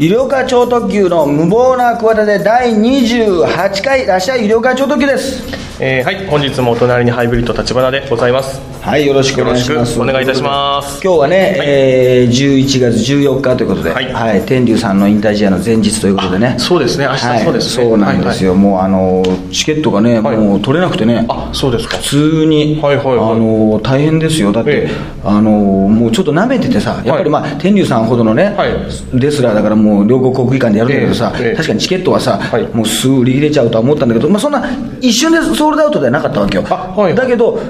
医療科超特急の無謀な企て第28回らっしゃい医療科超特急です。えーはい。本日もお隣にハイブリッド立花でございます。はいよろしくお願いします。お願いいたします。今日はね、えー11月14日ということで、ははい。い天竜さんの引退試合の前日ということでね。そうですね。明日はい。そうですね。そうなんですよ、もうあのチケットがね、はい。もう取れなくてね。あそうですか。普通に、はいはいはい。あの大変ですよ。だって、ええ。あのもうちょっと舐めててさやっぱりまあ、天竜さんほどのね、はい。レスラーだからもう両国国技館でやるんだけどさ、ええ。ええ確かにチケットはさ、はい。もうすぐ売り切れちゃうとは思ったんだけど、まあ、そんな一瞬でソールドアウトではなかったわけよ、あはい。だけど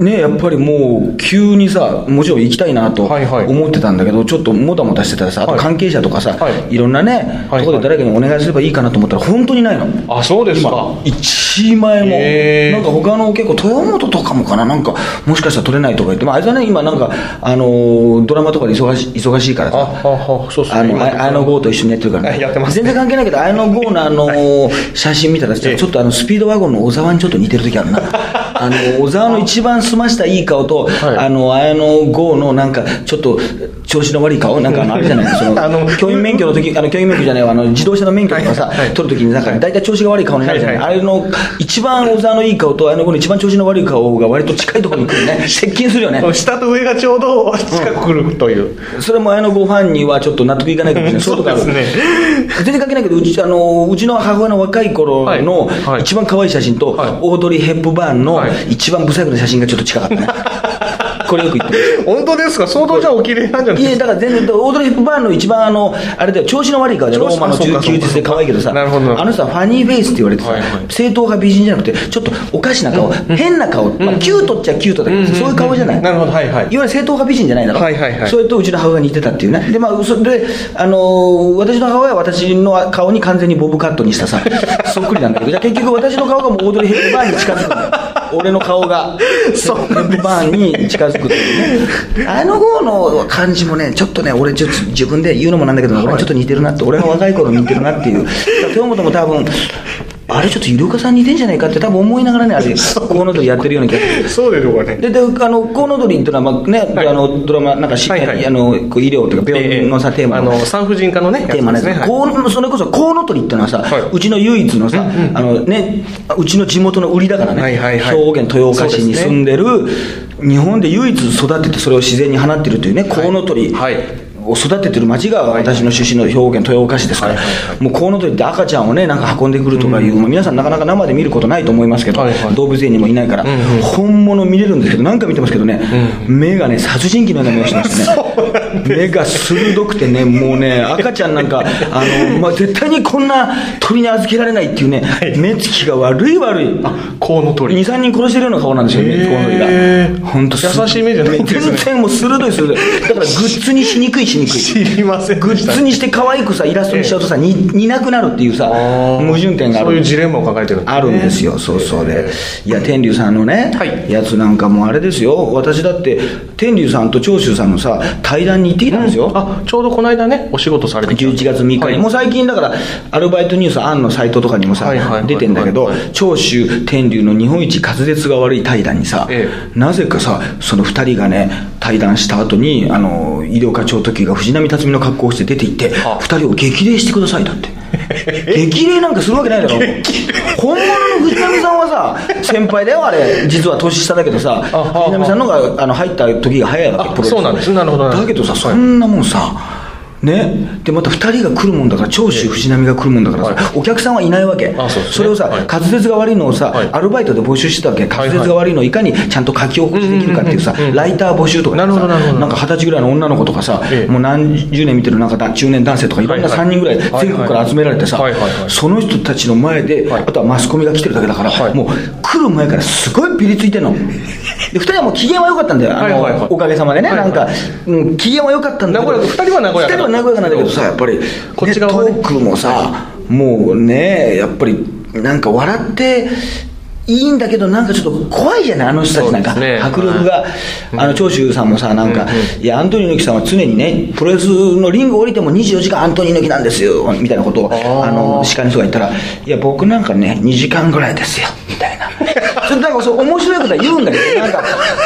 ねやっぱりもう急にさもちろん行きたいなとはいはい。思ってたんだけどちょっともたもたしてたらさあとはい関係者とかさ、はい。い、ろんなね、はい。ところで誰かにお願いすればいいかなと思ったら本当にないの。あそうですか。今1枚も、なんか他の結構豊本とかもかななんかもしかしたら取れないとか言って、まあ、あいつはね今なんかあのードラマとかで忙し忙しいからあさ綾野剛と一緒にやってるから、は いやってます。全然関係ないけど綾野剛のあのー写真見たらちょっとあのスピードワゴンの小沢にちょっと似てる時あるな。あの小沢の一番澄ましたいい顔と、はい。あの綾野剛のなんかちょっと調子の悪い顔なんかあのあれじゃないそのあの教員免許の時あの教員免許じゃないわあの自動車の免許とかさ、はいはい取る時になんか大体調子が悪い顔になるじゃない、はいあれの一番小沢のいい顔と綾野剛の一番調子の悪い顔が割と近いところに来るね接近するよね下と上がちょうど近く来るという、それも綾野剛ファンにはちょっと納得いかないかもしれない、そういうとこあるそうですね全然関係ないけど、うちあのうちの母親の若い頃のはいはい一番可愛い写真と、はいオードリー・ヘップバーンのはい一番ブサイクな写真がちょっと近かったね、これよく言ってる。本当ですか？相当じゃあお綺麗なんじゃないいやですか？だから全然、オードリー・ヘップバーンの一番あの、あれだよ、調子の悪い顔で、ローマの休日で可愛いけどさ、なるほど。あの人はファニーフェイスって言われてさ、はいはい。正統派美人じゃなくて、ちょっとおかしな顔、変な顔、まあ、キュートっちゃキュートだけど、そういう顔じゃない。なるほど。はいはい。いわゆる正統派美人じゃないだろ、はいはいはい。それとうちの母親が似てたっていうね、で、まあ、それで、あのー私の母親は私の顔に完全にボブカットにしたさ、そっくりなんだけど、じゃあ結局、私の顔がもうオードリー・ヘップバーンに近づくんだよ、俺の顔が、そうヘップバーンに近づくっていうね、あの号の感じもね、ちょっとね、俺、ちょっと自分で言うのもなんだけど、俺はちょっと似てるなって、俺が若い頃に似てるなっていう、豊本も多分あれちょっとゆるかさん似てんじゃないかって多分思いながらねあれ コウノドリやってるような気がする。そうでしょうかね。でであのコウノドリっていうのは、まあねはい。あのドラマなんかし、はいはい。あのこう医療とか病院のさ、テーマ。あの産婦人科のねテーマですね、はい。それこそコウノトリっていうのはさ、はい。うちの唯一のさ、あのね、うちの地元の売りだからね、はいはいはい。兵庫県豊岡市に住んでる日本で唯一育ててそれを自然に放ってるというね、コウノトリ。はいを育ててる町が私の出身の兵庫県豊岡市ですから、もうコウノトリって赤ちゃんをねなんか運んでくるとかいう、まあ皆さんなかなか生で見ることないと思いますけど、動物園にもいないから、本物見れるんですけど何回見てますけどね、目がね殺人鬼のような目をしてましてね 目が鋭くてねもうね赤ちゃんなんかあの、まあ、絶対にこんな鳥に預けられないっていうね、目つきが悪い悪い。コウノトリ。23人殺してるような顔なんですよね、コウノトリが。本当優しい目じゃないんですね。全然もう鋭い鋭い。だからグッズにしにくいしにくい。知りませんグッズにして可愛くさ、イラストにしちゃうとさ、に似なくなるっていうさ、矛盾点がある。そういうジレンマを抱えてる。ねあるんですよ、そうそうで。いや、天竜さんのね、はい。やつなんかもあれですよ、私だって、天竜さんと長州さんのさ、対談に行ってきたん。ですよ。あちょうどこの間ねお仕事されてきた11月3日に、はい。もう最近だからアルバイトニュースアンのサイトとかにもさ、はいはいはい。出てんだけど、長州天竜の日本一滑舌が悪い対談にさ、えなぜかさその2人がね対談した後にあの医療課長時が藤波辰巳の格好をして出て行ってあ。2人を激励してくださいだって 激励なんかするわけないだろ。本物の藤波さんはさ先輩だよあれ。実は年下だけどさ藤波さんの方があの入った時が早いわけあプロそうなんです。なるほどだけどさ、はいそんなもんさ、ね、でまた2人が来るもんだから、長州、藤波が来るもんだからさ、はお客さんはいないわけ、あそね。れをさ、はい。滑舌が悪いのをさ、はい。アルバイトで募集してたわけ、滑はい。舌が悪いのをいかにちゃんと書き起こしできるかっていうさ、ライター募集とかさなるほどなるほど。んか二十歳ぐらいの女の子とかさ、ええ。もう何十年見てるなんか中年男性とか、いろんなはいはい3人ぐらい。全国から集められてさその人たちの前で、はい。あとはマスコミが来てるだけだから、はい。もう来る前からすごいピリついてんの？で2人はもう機嫌は良かったんだよ、あのはいはいはい。おかげさまでね、はいはい。なんか、うん、機嫌は良かったんだけど、和やか二人は和やか二人は和やかなんだけどさ、やっぱり、こっち側はねトークもさ、もうね、やっぱり、なんか笑って、いいんだけど、なんかちょっと怖いじゃない、あの人たちなんか、ね。迫力が、あの長州さんもさ、なんか、いや、アントニオ猪木さんは常にね、プロレスのリング降りても24時間アントニオ猪木なんですよ、みたいなことを、あの、司会の人が言ったら、いや、僕なんかね、2時間ぐらいですよ、みたいな。それなんかそう面白いことは言うんだけど、なんか、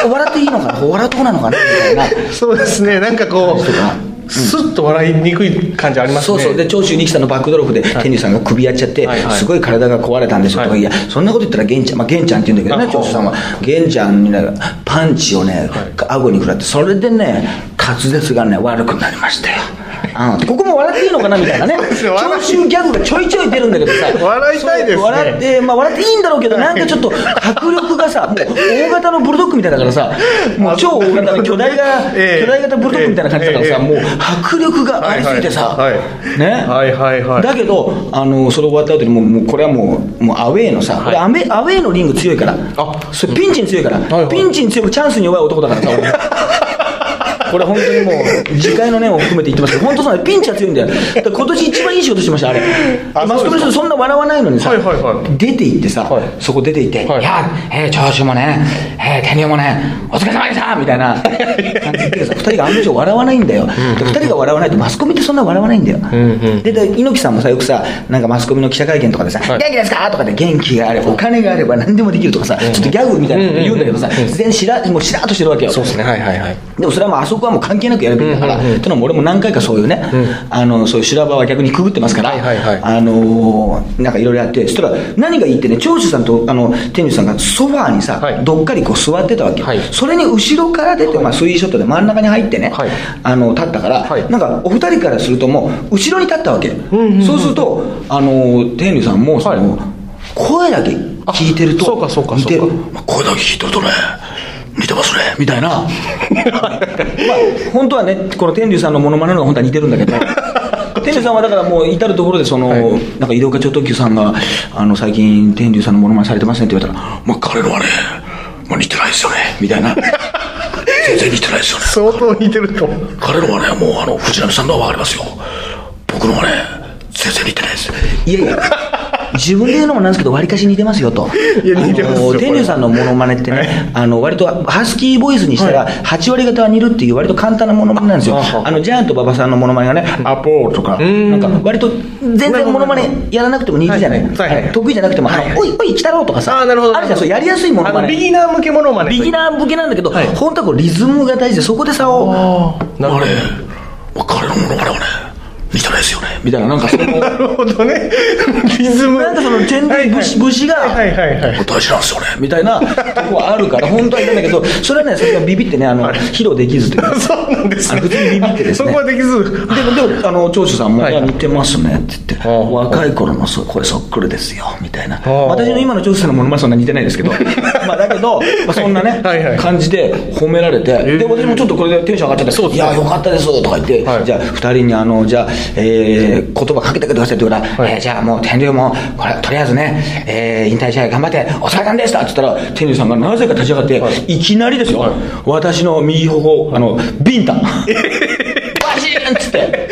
笑っていいのかな、笑うとこなのかな、みたいな。そうですね。なんかこうスッと笑いにくい感じありますね。そうそう。で長州力さんのバックドロップで天竜さんが首やっちゃって、すごい体が壊れたんですよとか、はい。い、やそんなこと言ったら玄ちゃんまあ玄ちゃんって言うんだけどねあ長州さんは。玄ちゃんにねパンチをね、顎に食らってそれでね滑舌がね悪くなりましたようん、ここも笑っていいのかなみたいなね。長州ギャグがちょいちょい出るんだけどさ。笑いたいですね。笑って、まあ、笑っていいんだろうけどなんかちょっと迫力がさもう大型のブルドッグみたいだからさもう超大型の巨大が、ええ。巨大型ブルドッグみたいな感じだからさ、ええ。もう迫力がありすぎてさ、はいはいね、はいはいはい。だけどあのそれ終わった後にもうもうこれはもうもうアウェーのさ、俺アメアウェーのリング強いから。あ。それピンチに強いから、いはい。ピンチに強くチャンスに弱い男だからさ俺これ本当にもう次回の念を含めて言ってますけど本当そうピンチは強いんだよだ今年一番いい仕事してましたあれ。あマスコミの人そんな笑わないのにさ、はいはいはい。出て行ってさ、はい。そこ出て行って「はい。い、やえー、長州もねえー、天竜もねお疲れ様でした!」みたいな感じでさ 2人が案の定笑わないんだよ、で2人が笑わないとマスコミってそんな笑わないんだよ、んでで猪木さんもさよくさなんかマスコミの記者会見とかでさ「はい。元気ですか?」とかで元気があればお金があれば何でもできるとかさ、ちょっとギャグみたいなこと言うんだけどさ、全然しらもうしらっとしてるわけよ。そうですね。はいはいはい。でもそれはもうあそこはもう関係なくやるべきだから、うんうんうん。ってのも俺も何回かそういうね、あのそういう修羅場は逆にくぐってますから、はいはいはい。あのーなんかいろいろやってそしたら何がいいってね長州さんとあの天竜さんがソファーにさ、はい。どっかりこう座ってたわけ、はい。それに後ろから出て、まあ、スリーショットで真ん中に入ってね、はい。あの立ったから、はい。なんかお二人からするともう後ろに立ったわけ、そうするとあのー天竜さんもその、はい。声だけ聞いてるとあそうかそうかそうか。まあ声だけ聞いてるとね似てますねみたいな。まあ本当はねこの天竜さんのモノマネの方が本当は似てるんだけど。天竜さんはだからもう至る所でその、はい。なんか医療課長特急さんがあの最近天竜さんのモノマネされてますねって言われたらまあ彼のはね、まあ、似てないですよねみたいな。全然似てないですよね。相当似てると彼のはねもうあの藤波さんのは分かりますよ。僕のはね全然似てないです。いやいや自分で言うのもなんですけど、わりかし似てますよと。いや似てますよ天竜さんのモノマネってね、あの、割とハスキーボイスにしたら、8割方は似るっていう割と簡単なモノマネなんですよ。ああの、ジャイアント馬場さんのモノマネがね、アポーとか、ん。なんか割と全然。モノマネやらなくても似るじゃない？得意じゃなくても、あのおいおい、来たろうとかさ、あるほどあるじゃん、そうやりやすいモノマネ。ビギナー向けものまねビギナー向けなんだけど、はい。本当はこうリズムが大事で、そこで差を、ああなるほど。彼のものまねはね、似てないですよね。みたいな、なんかそれも、なるほどね。リズムなんかその天然節節が、はいはいはいはい。大事なんですよね。みたいなとこはあるから、本当はいいんだけど、それはね、それがビビってね、あの、披露できずという。か。そうなんですね。普通にビビってですね。そこはできず。でも、でも、あの、長州さんも、はい。似てますねって言って、若い頃のそ声そっくりですよ、みたいな。あ私の今の長州さんのものまねそんな似てないですけど、まあ、だけど、まあ、そんなねはいはい、感じで褒められて、で、私もちょっとこれでテンション上がっちゃって、そうですね。いや、よかったです、とか言って、はい。じゃあ、二人に、あの、じゃあ、えー、言葉かけてくださいって言うから、はい。えーじゃあもう天竜も、これ、とりあえずね、えー、引退試合頑張って、お疲れ様でしたって言ったら、天竜さんがなぜか立ち上がって、い、きなりですよ、はい。私の右頬、あの、ビンタ。バシーンっつって、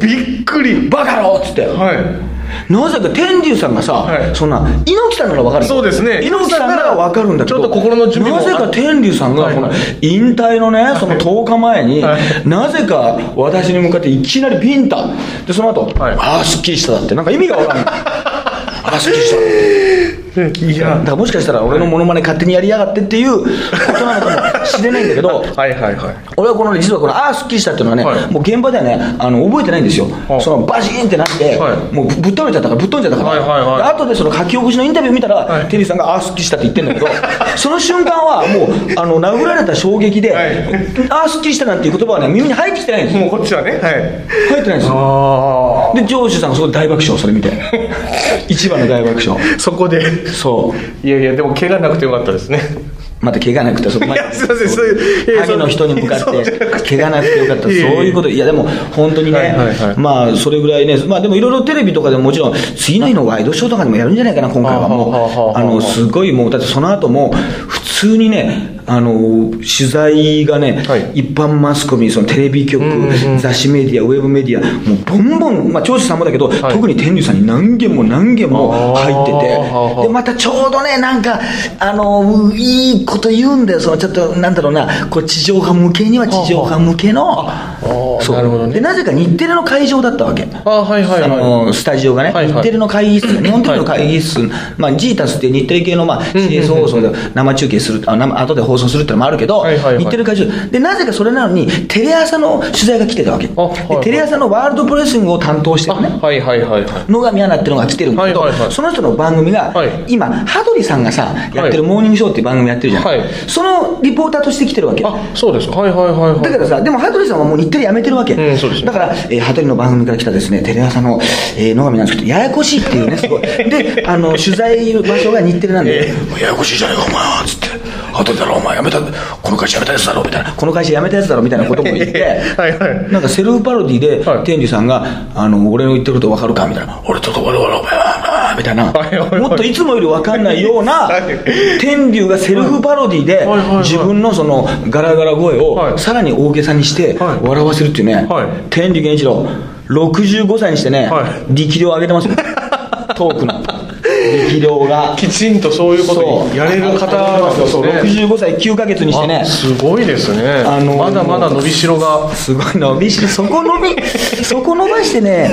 びっくりバカ野郎っつって。はいなぜか天竜さんがさ、はい。そんな猪木さんならわかるよそうですね。猪木さんならわかるんだけどちょっと心の準備もなぜか天竜さんがはいこの引退のねその10日前に、はい。なぜか私に向かっていきなりビンタ。でその後、はい。ああすっきりしただって。なんか意味がわかんない。ああすっきりした いや。だからもしかしたら俺のモノマネ勝手にやりやがってっていうことなのかもしれないんだけど はいはいはい。俺はこの実はこの「ああすっきりした」っていうのはね、はい。もう現場ではねあの覚えてないんですよ、はいそのバシーンってなって、はい。もうぶっ倒れちゃったからぶっ飛んじゃったから、はいはいはい。で後でその書き起こしのインタビュー見たら、はい。テリーさんが「ああすっきりした」って言ってんだけど その瞬間はもうあの殴られた衝撃で「はい。ああすっきりした」なんていう言葉はね耳に入ってきてないんですよ。もうこっちはねはい。入ってないんですよ。あで上司さんがすごい大爆笑それ見て。一番の大爆笑。あそこでそう。いやいやでも怪我なくてよかったですね。また怪我なくてそこまで。すいませんそういういやハゲの人に向かって怪我なくてよかった。そういうこといやでも本当にね、まあそれぐらいねまあでもいろいろテレビとかでももちろん次の日のワイドショーとかでもやるんじゃないかな今回は。もうあのすごいもうだってその後も普通にねあの取材がね、はい。一般マスコミそのテレビ局、雑誌メディアウェブメディアもうボンボンまあ長州さんもだけど、特に天竜さんに何件も何件も入っててでまたちょうどねなんかあのいいこと言うんだよ。そのちょっとなんだろうなこう地上波向けには地上波向けのなるほどね。でなぜか日テレの会場だったわけ。あはいはいはい。あのスタジオがね、はいはい。日テレの会議室、日本テレビの会議室、まあ、ジータスっていう日テレ系の、まあ、CS 放送で生中継する、あ生後で放送するってのもあるけど、はいはいはい。日テレ会場、で、なぜかそれなのに、テレ朝の取材が来てたわけ。あはいはい。でテレ朝のワールドプロレスリングを担当してあるね。はいはいはいはい。野上アナっていうのが来てるんだけど、はいはいはい。その人の番組が、はい。今、羽鳥さんがさ、やってるモーニングショーっていう番組やってるじゃん、はい。そのリポーターとして来てるわけ。あそうですか。はいはいはいはい。だからさ、でも羽鳥さんはもう日テレ辞めてるわけ。うんそうですねだから、えー羽鳥の番組から来たですね、テレ朝の、えー野上なんですけど、ややこしいっていうね、すごい。で、あの、取材場所が日テレなんで、もうややこしいじゃないか、お前は、つって。羽鳥だろ、お前辞めた、この会社辞めたやつだろ、みたいな。この会社辞めたやつだろ、みたいなことも言って、はいはいなんかセルフパロディで、はい天竜さんが、あの、俺の言ってること分かるかみたいな。俺ちょっと我々お前は、みたいな。もっといつもより分かんないようなはい、天竜がセルフパロディで自分のそのガラガラ声はい。をさらに大げさにしてはい。笑わせるっていうね。はい、天竜源一郎、65歳にしてねは、力量上げてますよ。トークの。力量が。きちんとそういうことをやれる方なんですね。65歳9ヶ月にしてね。あ。すごいですね、あのーまだまだ伸びしろが。すごい伸びしろ、そこ伸び、そこ伸ばしてね、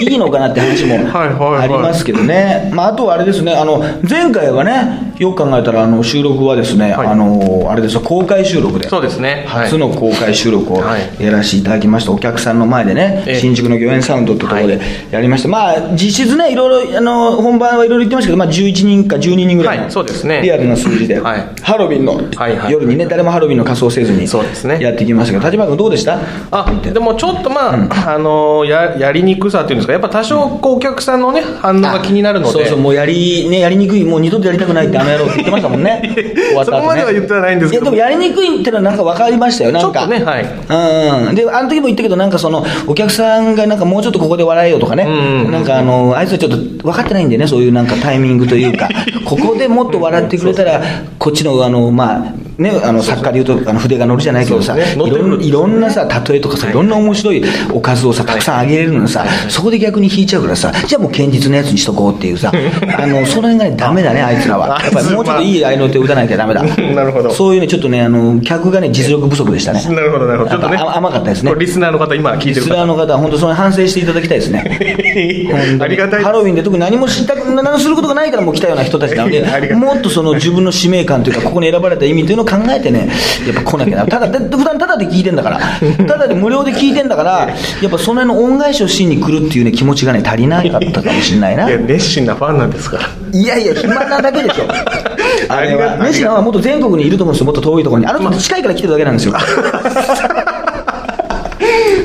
いいのかなって話もはいはいはい。ありますけどね。まあ、あとはあれですね、あの、前回はね、よく考えたら、あの、収録はですね、はい。あの、あれですよ、公開収録で。そうですね。はい。初の公開収録をはい。やらせていただきました、お客さんの前でね、ええ。新宿の御苑サウンドってところではいやりました、まあ実質ね、いろいろあの本番はいろいろ言ってましたけど、まあ、11人か12人ぐらいの、はいそうですね。リアルな数字で、はい。ハロウィンの、はいはい。夜にね、誰もハロウィンの仮装せずにそうですね。やってきましたけど、立花君、どうでした？あでもちょっとまあ、あのややりにくさっていうんですか。やっぱ多少こうお客さんのね反応が気になるので。そうそう、もうやり,、ね、やりにくい、もう二度とやりたくないって、あの野郎って言ってましたもんね、終わった後ね。そこまでは言ってはないんですけど。いや、でもやりにくいってのは、なんか分かりましたよ、なんか。ちょっとねはい。うん。うん、であの時も言ったけど、なんかそのお客さんがなんかもうちょっとここで笑えよとかね、うんうんなんかあのあいつはちょっと分かってないんでね、そういうなんかタイミングというか、ここでもっと笑ってくれたら、こっちのあの、まあね、あの作家で言うとあの筆が乗るじゃないけどさ、ね。いろんいろんなさ、例えとかさ、い。ろんな面白いおかずをさ、たくさんあげれるのにさ、そこで逆に引いちゃうからさ、じゃあもう堅実なやつにしとこうっていうさ、あのその辺がね、ダメだね、あいつらは。やっぱりもうちょっといい合いの手を打たなきゃダメだ。なるほど。そういうね、ちょっとね、あの客がね、実力不足でしたね。なるほどなるほど。ちょっとね。甘かったですね。リスナーの方今聞いてるリスナー方の方は本当それ反省していただきたいですね。ありがたいハロウィンで特に何も知ったく何もすることがないからもう来たような人たちなので もっとその自分の使命感というかここに選ばれた意味というのを考えてねやっぱ来なきゃな。ただで普段ただで聞いてんだから。ただで無料で聞いてんだからやっぱその辺の恩返しをしに来るっていうね気持ちがね足りなかったかもしれないな。いや熱心なファンなんですから。いやいや暇なだけでしょ。あ れありがはメシナはもっと全国にいると思うんですよ。もっと遠いところに。あの人近いから来てるだけなんですよ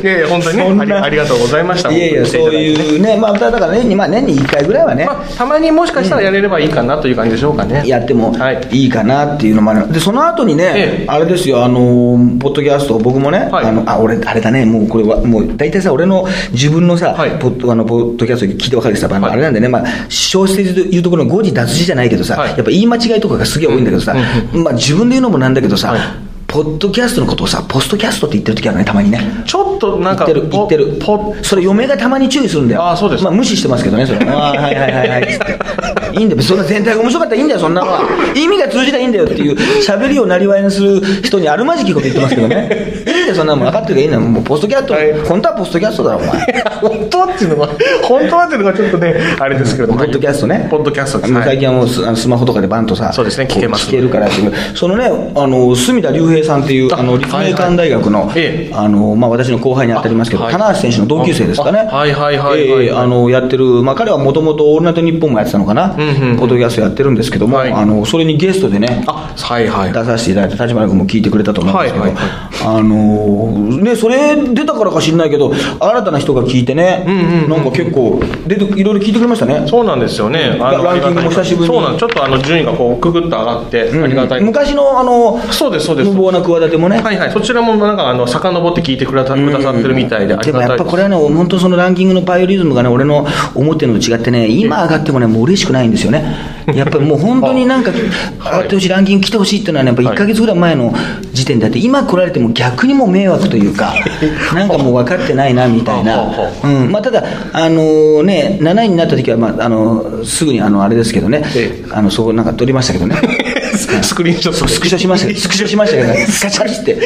いやいや本当にねありありがとうございました。いやいやそういうねまあだから年にまあ年に1回ぐらいはね、まあ、たまにもしかしたらやれればいいかなという感じでしょうかね。やってもはい。いいかなっていうのもある。でその後にね、ええ。あれですよあのーポッドキャスト僕もね、はい。あのあ俺あれだねもうこれはもう大体さ俺の自分のさ、はい。ポッドあのポッドキャスト聞いて分かるさ、あのはい。あれなんでねまあ小説で言うところの誤字脱字じゃないけどさ、はい。やっぱ言い間違いとかがすげえ多いんだけどさ、まあ自分で言うのもなんだけどさ、はいポッドキャストのことをさポストキャストって言ってる時あるねたまにね。ちょっとなんか、言ってる言ポってる。ポそれ嫁がたまに注意するんだよ。あそうです。まあ無視してますけどねそれあーはいはいはいはい。つっていいんだよ。そんな全体が面白かったらいいんだよそんなのは。意味が通じたらいいんだよっていう喋りをなりわいにする人にあるまじきこと言ってますけどね。いいんだよそんなもん。分かってるからいいんだよ。もうポストキャスト、はい。本当はポストキャストだろお前。本当はっていうのが、本当はっていうのがちょっとね、あれですけれども。ポッドキャストね。ポッドキャストです。最近はもうスあのスマホとかでバンとさそうですね聞けます聞けるからっていう。そのねあの隅田竜平さんっていうあの立命館大学の,、あのまあ、私の後輩に当たりますけど、棚橋選手の同級生ですかね。あはいはいはいあのやってる、まあ、彼はもともと「オールナイトニッポン」もやってたのかな、ポッドキャストやってるんですけども、はい。あのそれにゲストでねあ、はいはい。出させていただいて、立花君も聞いてくれたと思うんですけど、あのーね、それ出たからか知んないけど、新たな人が聞いてね、なんか結構出て、いろいろ聞いてくれましたね。そうなんですよね。ラランキングも久しぶりに。そうなんちょっとあの順位がこう、くぐっと上がって、ありがたい。昔のあのそうですそうです。無謀な企てもね、はいはい。そちらもなんか、あの、遡って聞いてくださってるみたいで、ありでも。やっぱこれはね、本当そのランキングのバイオリズムがね、俺の思ってるのと違ってね、今上がってもね、もう嬉しくないんですよね。やっぱりもう本当になんか、上がってほしい、ランキング来てほしいっていうのはね、やっぱ1ヶ月ぐらい前の時点であって、今来られても逆にもう迷惑というか、なんかもう分かってないなみたいな。うん。まあただ、あのね、7位になった時は、まあ、あの、すぐにあの、あれですけどね、あの、そうなんか取りましたけどね。スクリーンショットスクショしましたよ スクショしましたけどね。カチカチって。で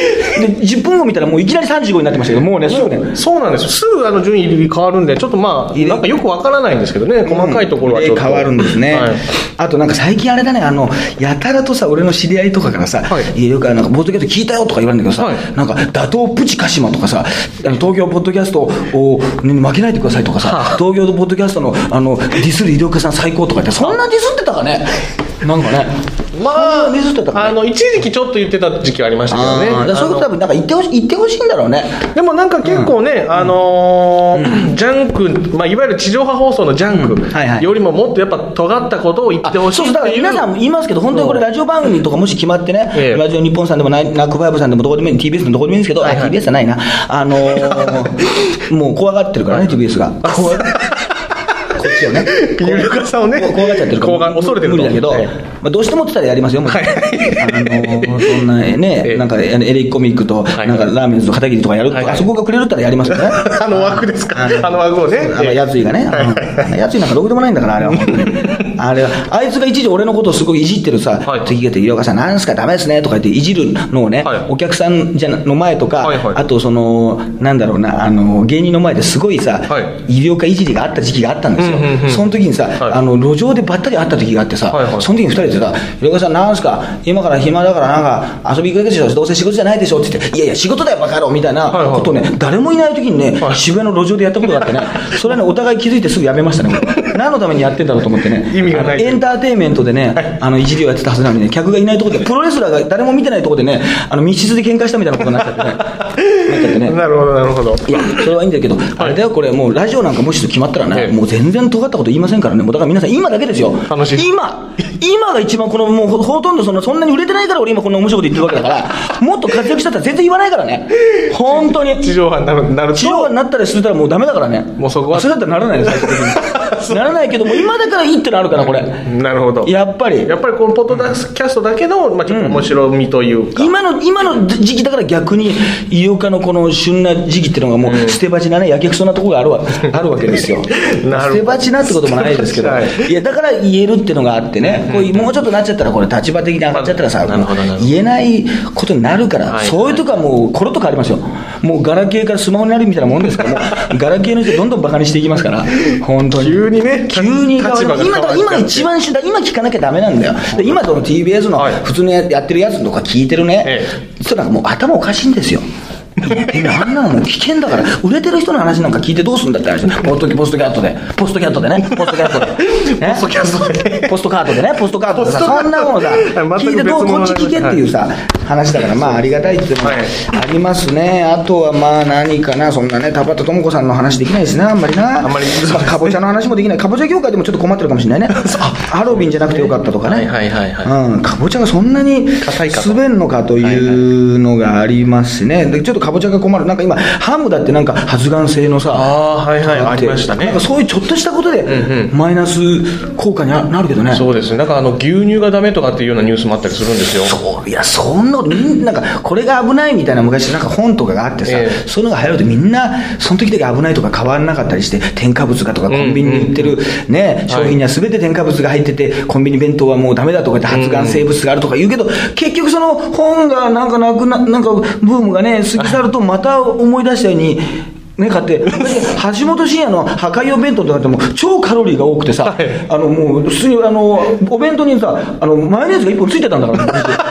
10分後見たらもういきなり35になってましたけどもうねすぐね。そうなんですよ。すぐあの順位変わるんで、ちょっとまあ、なんかよくわからないんですけどね、細かいところはちょっと。変わるんですね、はい。あとなんか最近あれだね。あのやたらとさ俺の知り合いとかからさ、はい。い、よくなんかポッドキャスト聞いたよとか言われるんだけどさ、はい。なんか打倒プチカシマとかさあの東京ポッドキャストを、ね、負けないでくださいとかさ、はあ。東京ポッドキャストのあのディスる医療家さん最高とか言ってそんなディスってたかね。なんかねまあそんなディスってたあの、一時期ちょっと言ってた時期はありましたけどね。だそういうこと多分なんか言ってほしい言ってほしいんだろうね。でもなんか結構ね、あのージャンク、まあ、いわゆる地上波放送のジャンうん。はいはい。クよりももっとやっぱ尖ったことを言ってほしそそうだから。皆さん言いますけど本当にこれラジオ番組とかもし決まってね、ええ。ラジオ日本さんでもナックファイブさんでもどこでもいい TBS のどこでもいいんですけど、はいはい。あ TBS じゃないな。あのー もう怖がってるからね TBS が。怖こっちをね。有料化さんをね。怖がっちゃってるから恐れてると。無理だけど、ええ。まあ、どうしてもって言ったらやりますよもちろん。はい。あのーそんなね、ええ。なんかエレキコミックと、はいなんかラーメンズと片桐とかやるとあそこがくれるったらやりますよね。あの枠ですか。あのあの枠をね。あのやついがね、うんやついなんかろくでもないんだから、あれは。あれは、あいつが一時俺のことをすごいいじってるさ、はい。時がって、井岡さん、なんすか、ダメですねとか言っていじるのをね、はい。お客さんじゃなの前とか、はいはい。あとその、なんだろうな、あの芸人の前ですごいさ、はい。医療家いじりがあった時期があったんですよ、うんうんうんその時にさ、はい。あの路上でばったり会った時があってさ、はいはい。その時に二人でさ、井岡さん、なんすか、今から暇だからなんか遊び行くだけでしょ、どうせ仕事じゃないでしょ？って言って、いやいや、仕事だよ、バカ野郎みたいなはいはい。ことをね、誰もいない時にね、はい。渋谷の路上でやったことがあってね、それはね、お互い気づいてすぐやめましたね、何のためにやってんだろうと思ってね、意味がないエンターテインメントでね、あのいじりをやってたはずなのにね、客がいないところで、プロレスラーが誰も見てないところでね、あの密室で喧嘩したみたいなことになっちゃってね、なっちゃってね。なるほど、なるほど。いや、それはいいんだけど、あれだよ、これ、もうラジオなんかもし決まったらね、ええもう全然尖ったこと言いませんからね、もうだから皆さん、今だけですよ、楽しい今、今が一番、このもうほほとんどそのそんなに売れてないから、俺、今、こんな面白いこと言ってるわけだから、もっと活躍したったら全然言わないからね、本当に。地上波になるなると。地上波になったりするたらもうダメだからね。もうそこはそれだったらならないよ、最終的に。ならないけども、今だからいいってのあるから、これ。なるほど。やっぱり。やっぱりこのポッドキャストだけの、まあ、ちょっと面白みというか。今の、今の時期だから逆に、医療科のこの旬な時期っていうのがもう、捨て鉢なね、やけくそなところがあるわ、あるわけですよ。捨て鉢なってこともないですけど、はいいや、だから言えるっていうのがあってね、こうもうちょっとなっちゃったら、これ立場的に上がっちゃったらさ、言えないことになるから、はいそういうとこはもう、コロッと変わりますよ。もう、ガラケーからスマホになるみたいなもんですから、ガラケーの人どんどんバカにしていきますから、本当に。急にね急に変わる立場が変今だ、わっちゃって今一番旬だ、今聞かなきゃダメなんだよ。で今その TBS のはい普通にやってるやつとか聞いてるね、えそれなんかもう頭おかしいんですよ。えあんなの危険だから、売れてる人の話なんか聞いてどうすんだって話。ポストポストキャットで、ポストキャットでね、ポストキャットで、ね ポストキャストで。ポストカートでね、ポストカートでさ、そんなものさ、聞いてどう、こっち聞けっていうさ、話だから、まあありがたいっていうのもはい。ありますね。あとはまあ何かな、そんなね、田畑智子さんの話できないしな、あんまりな。あんまり。まあかぼちゃの話もできない。かぼちゃ業界でもちょっと困ってるかもしれないね。あハロウィンじゃなくてよかったとかね。はいはいはいはうん、かぼちゃがそんなに滑んのかというのがありますしね、でちょっとかぼちゃが困る、なんか今、ハムだってなんか発がん性のさ、あーはいはいありましたね。なんかそういうちょっとしたことでんうマイナス効果にななるけどね。そうですね。なんかあの、牛乳がダメとかっていうようなニュースもあったりするんですよ。そういやそんななんかこれが危ないみたいな昔なんか本とかがあってさ、ええ。そういうのが流行るとみんなその時だけ危ないとか変わらなかったりして添加物がとかコンビニに売ってる、ね、商品には全て添加物が入っててコンビニ弁当はもうダメだとかって発がん生物があるとか言うけど、結局その本がなんかなくななんかブームがね過ぎ去るとまた思い出したようにね、買って、橋本真也の破壊用弁当とかってもう超カロリーが多くてさ、あのもう普通にあのお弁当にさあのマヨネーズが1本ついてたんだから、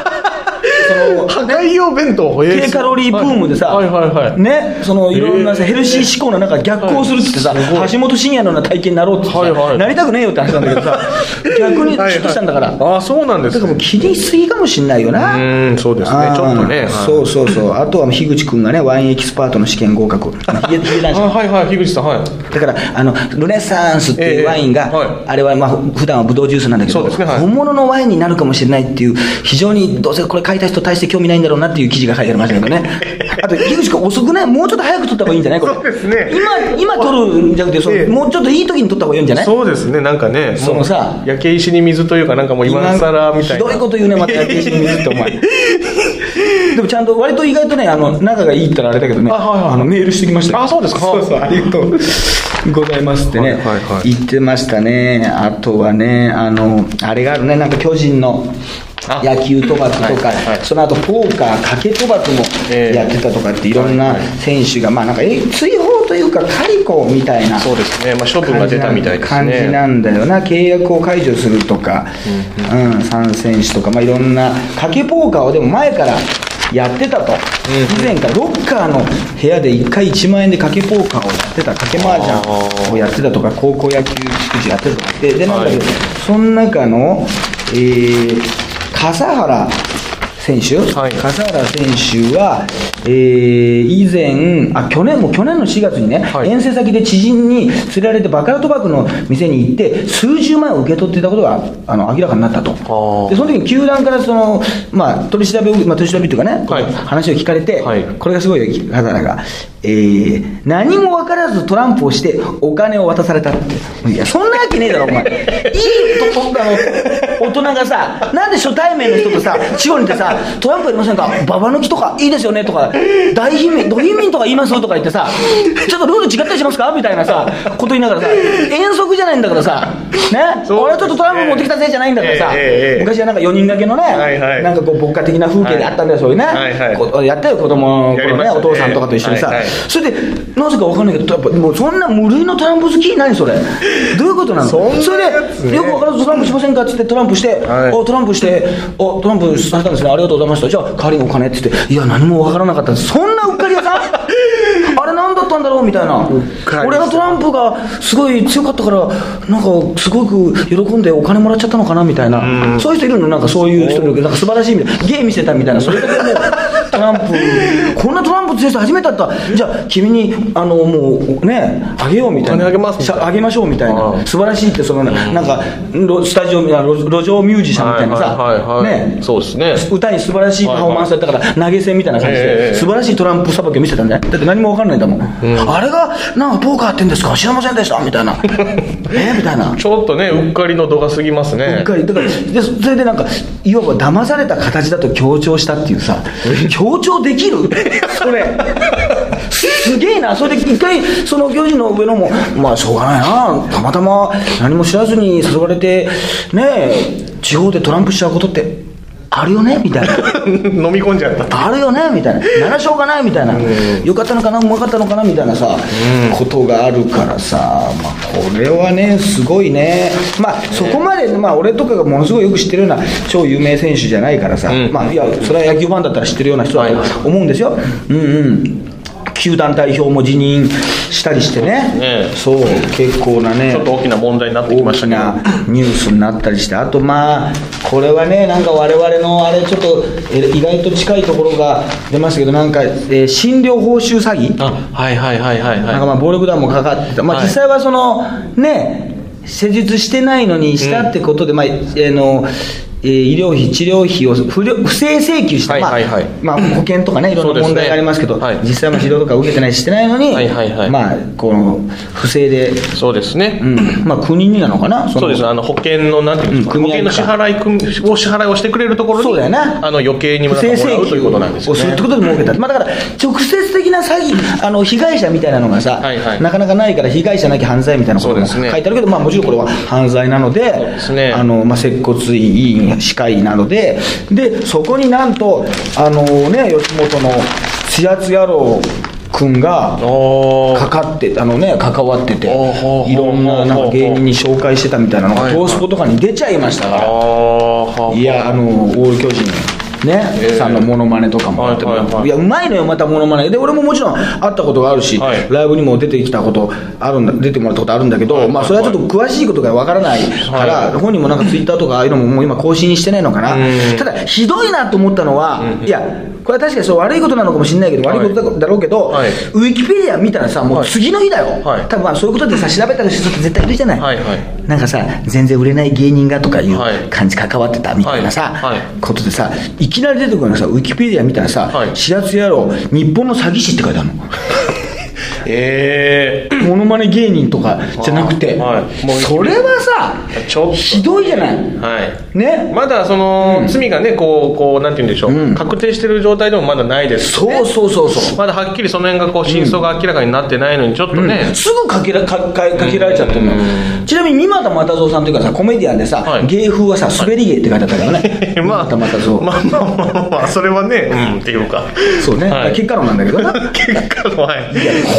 破壊用弁当、低カロリーブームでさ、はいはいはい。ね、そのいろんなさヘルシー志向の中逆行するっつってさ、橋本真也のような体験になろうっつってさ、はいはいなりたくねえよって話なんだけどさ、逆にシュッとしたんだから、だああ、そうなんですね。からもう気にしすぎかもしんないよな。うーん、そうですね。ちょっとね。はいそうそうそう。あとは樋口君がね、ワインエキスパートの試験合格。ヒ男子あはいはい、樋口さん、はい。だからあのルネッサンスっていうワインが、ええはいあれはまあ普段はブドウジュースなんだけど、ねはい本物のワインになるかもしれないっていう非常にどうせこれ書いた人大して興味ないんだろうなっていう記事が書いてありましたけどね。あと樋口君遅くないもうちょっと早く取った方がいいんじゃない？これそうですね。今今取るんじゃなくてそうええもうちょっといい時に取った方がいいんじゃない？そうですね、なんかね、そのさ焼け石に水というか、なんかもう今更みたいな。ひどいこと言うねまた焼け石に水ってお前。でもちゃんと割と意外とねあの仲がいいったらあれだけどね。あはいはい。のメールしてきましたよ。あそうですか。そうそう。ありがとうございますってね、はいはいはい。言ってましたね。あとはねあのあれがあるね。なんか巨人のあ野球賭博とか、その後ポーカー賭け賭博もええ。やってたとかっていろんな選手がまあなんかえ追放というか解雇みたいなそうですね、まあ、処分が出たみたいです感じね。なんだよな。契約を解除するとか、うん。3選手とか、まあ、いろんな賭けポーカーをでも前からやってたと、以前からロッカーの部屋で1回1万円で賭けポーカーをやってた賭け麻雀をやってたとか高校野球祝辞やってたとか。ででなんだけど、はい。その中の、えー笠原選手、はい。笠原選手は、えー以前あ去年もう去年の4月にね、はい。遠征先で知人に連れられてバカラ賭博の店に行って数十万円を受け取っていたことがあの明らかになったと。ー。でその時に球団からその、まあ、取り調べを、まあ、取り調べっていうかね、はい。話を聞かれて、はい。これがすごいよ笠原が、えー何も分からずトランプをしてお金を渡されたって。いやそんなわけねえだろお前。いいととあの大人がさなんで初対面の人とさ地方に行ってさトランプやりませんか？ババ抜きとかいいですよねとか。大貧民ド貧民とか言いますとか言ってさちょっとルール違ったりしますか？みたいなさこと言いながらさ遠足じゃないんだからさね？俺はちょっとトランプ持ってきたぜじゃないんだからさ、昔はなんか4人掛けのね、なんかこう牧歌的な風景であったんだよ、そういうね、こうやったよ子供の頃ねお父さんとかと一緒にさ、それでなぜか分かんないけどやっぱもうそんな無類のトランプ好き何それ。どういうことなの？それでよく分からずトランプしませんか？っつってトランプして、はい。おトランプしておトランプされたんですね。ありがとうございました。じゃあ代わりにお金って言っていや何もわからなかった。そんなうっかり屋さんあれ何だったんだろうみたいな。俺がト。ランプがすごい強かったからなんかすごく喜んでお金もらっちゃったのかなみたいな。そういう人いるの？なんかそういう人いるけどなんか素晴らしいみたいな。芸見せたみたいな。それだけもうトランプこんなトランプ強い人初めてだった。じゃあ君にあのもうねあげようみたいな。あげまげましょうみたいあな。あ素晴らしいってそのなんかロスタジオ路路上ミュージシャンみたいなさ。ね。そうですね。歌に素晴らしいパフォーマンスだったから投げ銭みたいな感じええで素晴らしいトランプさばきを見せたんだよだって何も分かんないんだもん。あれがなんかポーカーやってんですか？知りませんでしたみたいな。え？みたいな。ちょっとね、うっかりの度が過ぎますうっね。かり。だからでそれでなんかいわば騙された形だと強調したっていうさ強調できる？それ。すげえな。それで一回その巨人の上野もまあしょうがないな。たまたま何も知らずに誘われてねえ地方でトランプしちゃうことってあるよね？みたいな。飲み込んじゃった。あるよね？みたいな。ならしょうがないみたいな。よかったのかな？うまかったのかな？みたいなさことがあるからさ。まあこれはねすごいね。まあそこまでまあ俺とかがものすごいよく知ってるような超有名選手じゃないからさ。ん。まあいやそれは野球ファンだったら知ってるような人だと思うんですよ。うんうん球団代表も辞任したりしてね。ね。そう結構なねちょっと大きな問題になってきましたけど。大きなニュースになったりしてあとまあこれはねなんか我々のあれちょっとえ意外と近いところが出ましたけどなんか、えー診療報酬詐欺、あ、はいはいはいはいなんかはまあ暴力団もかかってた、まあ、はい。実際はそのね施術してないのにしたってことで、まあえーのえー医療費、治療費を不正請求した、はいはいはい。まあまあ、保険とかね、いろんな問題がありますけど、実際も治療とか受けてないし、してないのに、まあ、この不正で、い。そうですね。うん。まあ、国になのかな、の。そうです。あの、保険の、なんていうんですか、うん保険の支払い組み、お支払いをしてくれるところに、そうだよな。あの、余計にも正請求らうということなんですよね。をするって。ことで儲けた、まあ、だから直接的な詐欺あの被害者みたいなのがさ、なかなかないから被害者なきゃ犯罪みたいなことが書そうですね。いてあるけど、まあ、もちろんこれは犯罪なのでですね。あの、まあ、接骨院歯科医なのででそこになんとあの、ね、吉本のつやつ野郎君がかかってあのね関わってていろんななんか芸人に紹介してたみたいなのがはい。はいトースポとかに出ちゃいましたから、いやあのオール巨人ね、ええさんのモノマネとかも。あって、はいはいはい。いやうまいのよまたモノマネ。で俺ももちろん会ったことがあるし、はい。ライブにも出てきたことあるんだ出てもらったことあるんだけど、はいまあそれはちょっと詳しいことがわからないから、はい。本人もなんかツイッターとかああいうのももう今更新してないのかな、うんただひどいなと思ったのは、いやこれは確かにそう悪いことなのかもしれないけど、はい悪いことだだろうけど、はい。ウィキペディア見たらさもう次の日だよ、はい。多分まあそういうことでさ調べたりする人絶対いるじゃない、はいはい。なんかさ全然売れない芸人がとかいうはい。感じ関わってたみたいなさ、ことでさいきなり出てくるのがさウィキペディア見たらさはい「始圧野郎日本の詐欺師」って書いてあるのええモノマネ芸人とかじゃなくて、はい。もうそれはさちょっと。ひどいじゃない？はい。ね？まだその、罪がねこうこうなんて言うんでしょう、うん。確定してる状態でもまだないです。しねそうそうそうそう。まだはっきりその辺がこう真相が明らかになってないのにちょっとね、すぐかけらかかかけられちゃってるの、ちなみに三股又蔵さんというかさコメディアンでさ、はい。芸風はさ滑り芸って書いてあったからね。まあ三股又蔵、まあまあまあまあそれはねうんっていうか。そうね、はい、結果論なんだけどな。結果のはい。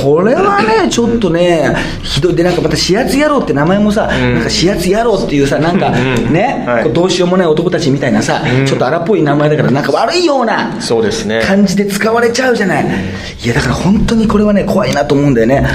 これはね、ちょっとね、ひどい、で、なんかまた、始圧野郎って名前もさ、なんか始圧野郎っていうさ、なんかうんね、はい。どうしようもない男たちみたいなさ、ちょっと荒っぽい名前だから、なんか悪いようなそうですね。感じで使われちゃうじゃない。いや、だから本当にこれはね、怖いなと思うんだよね。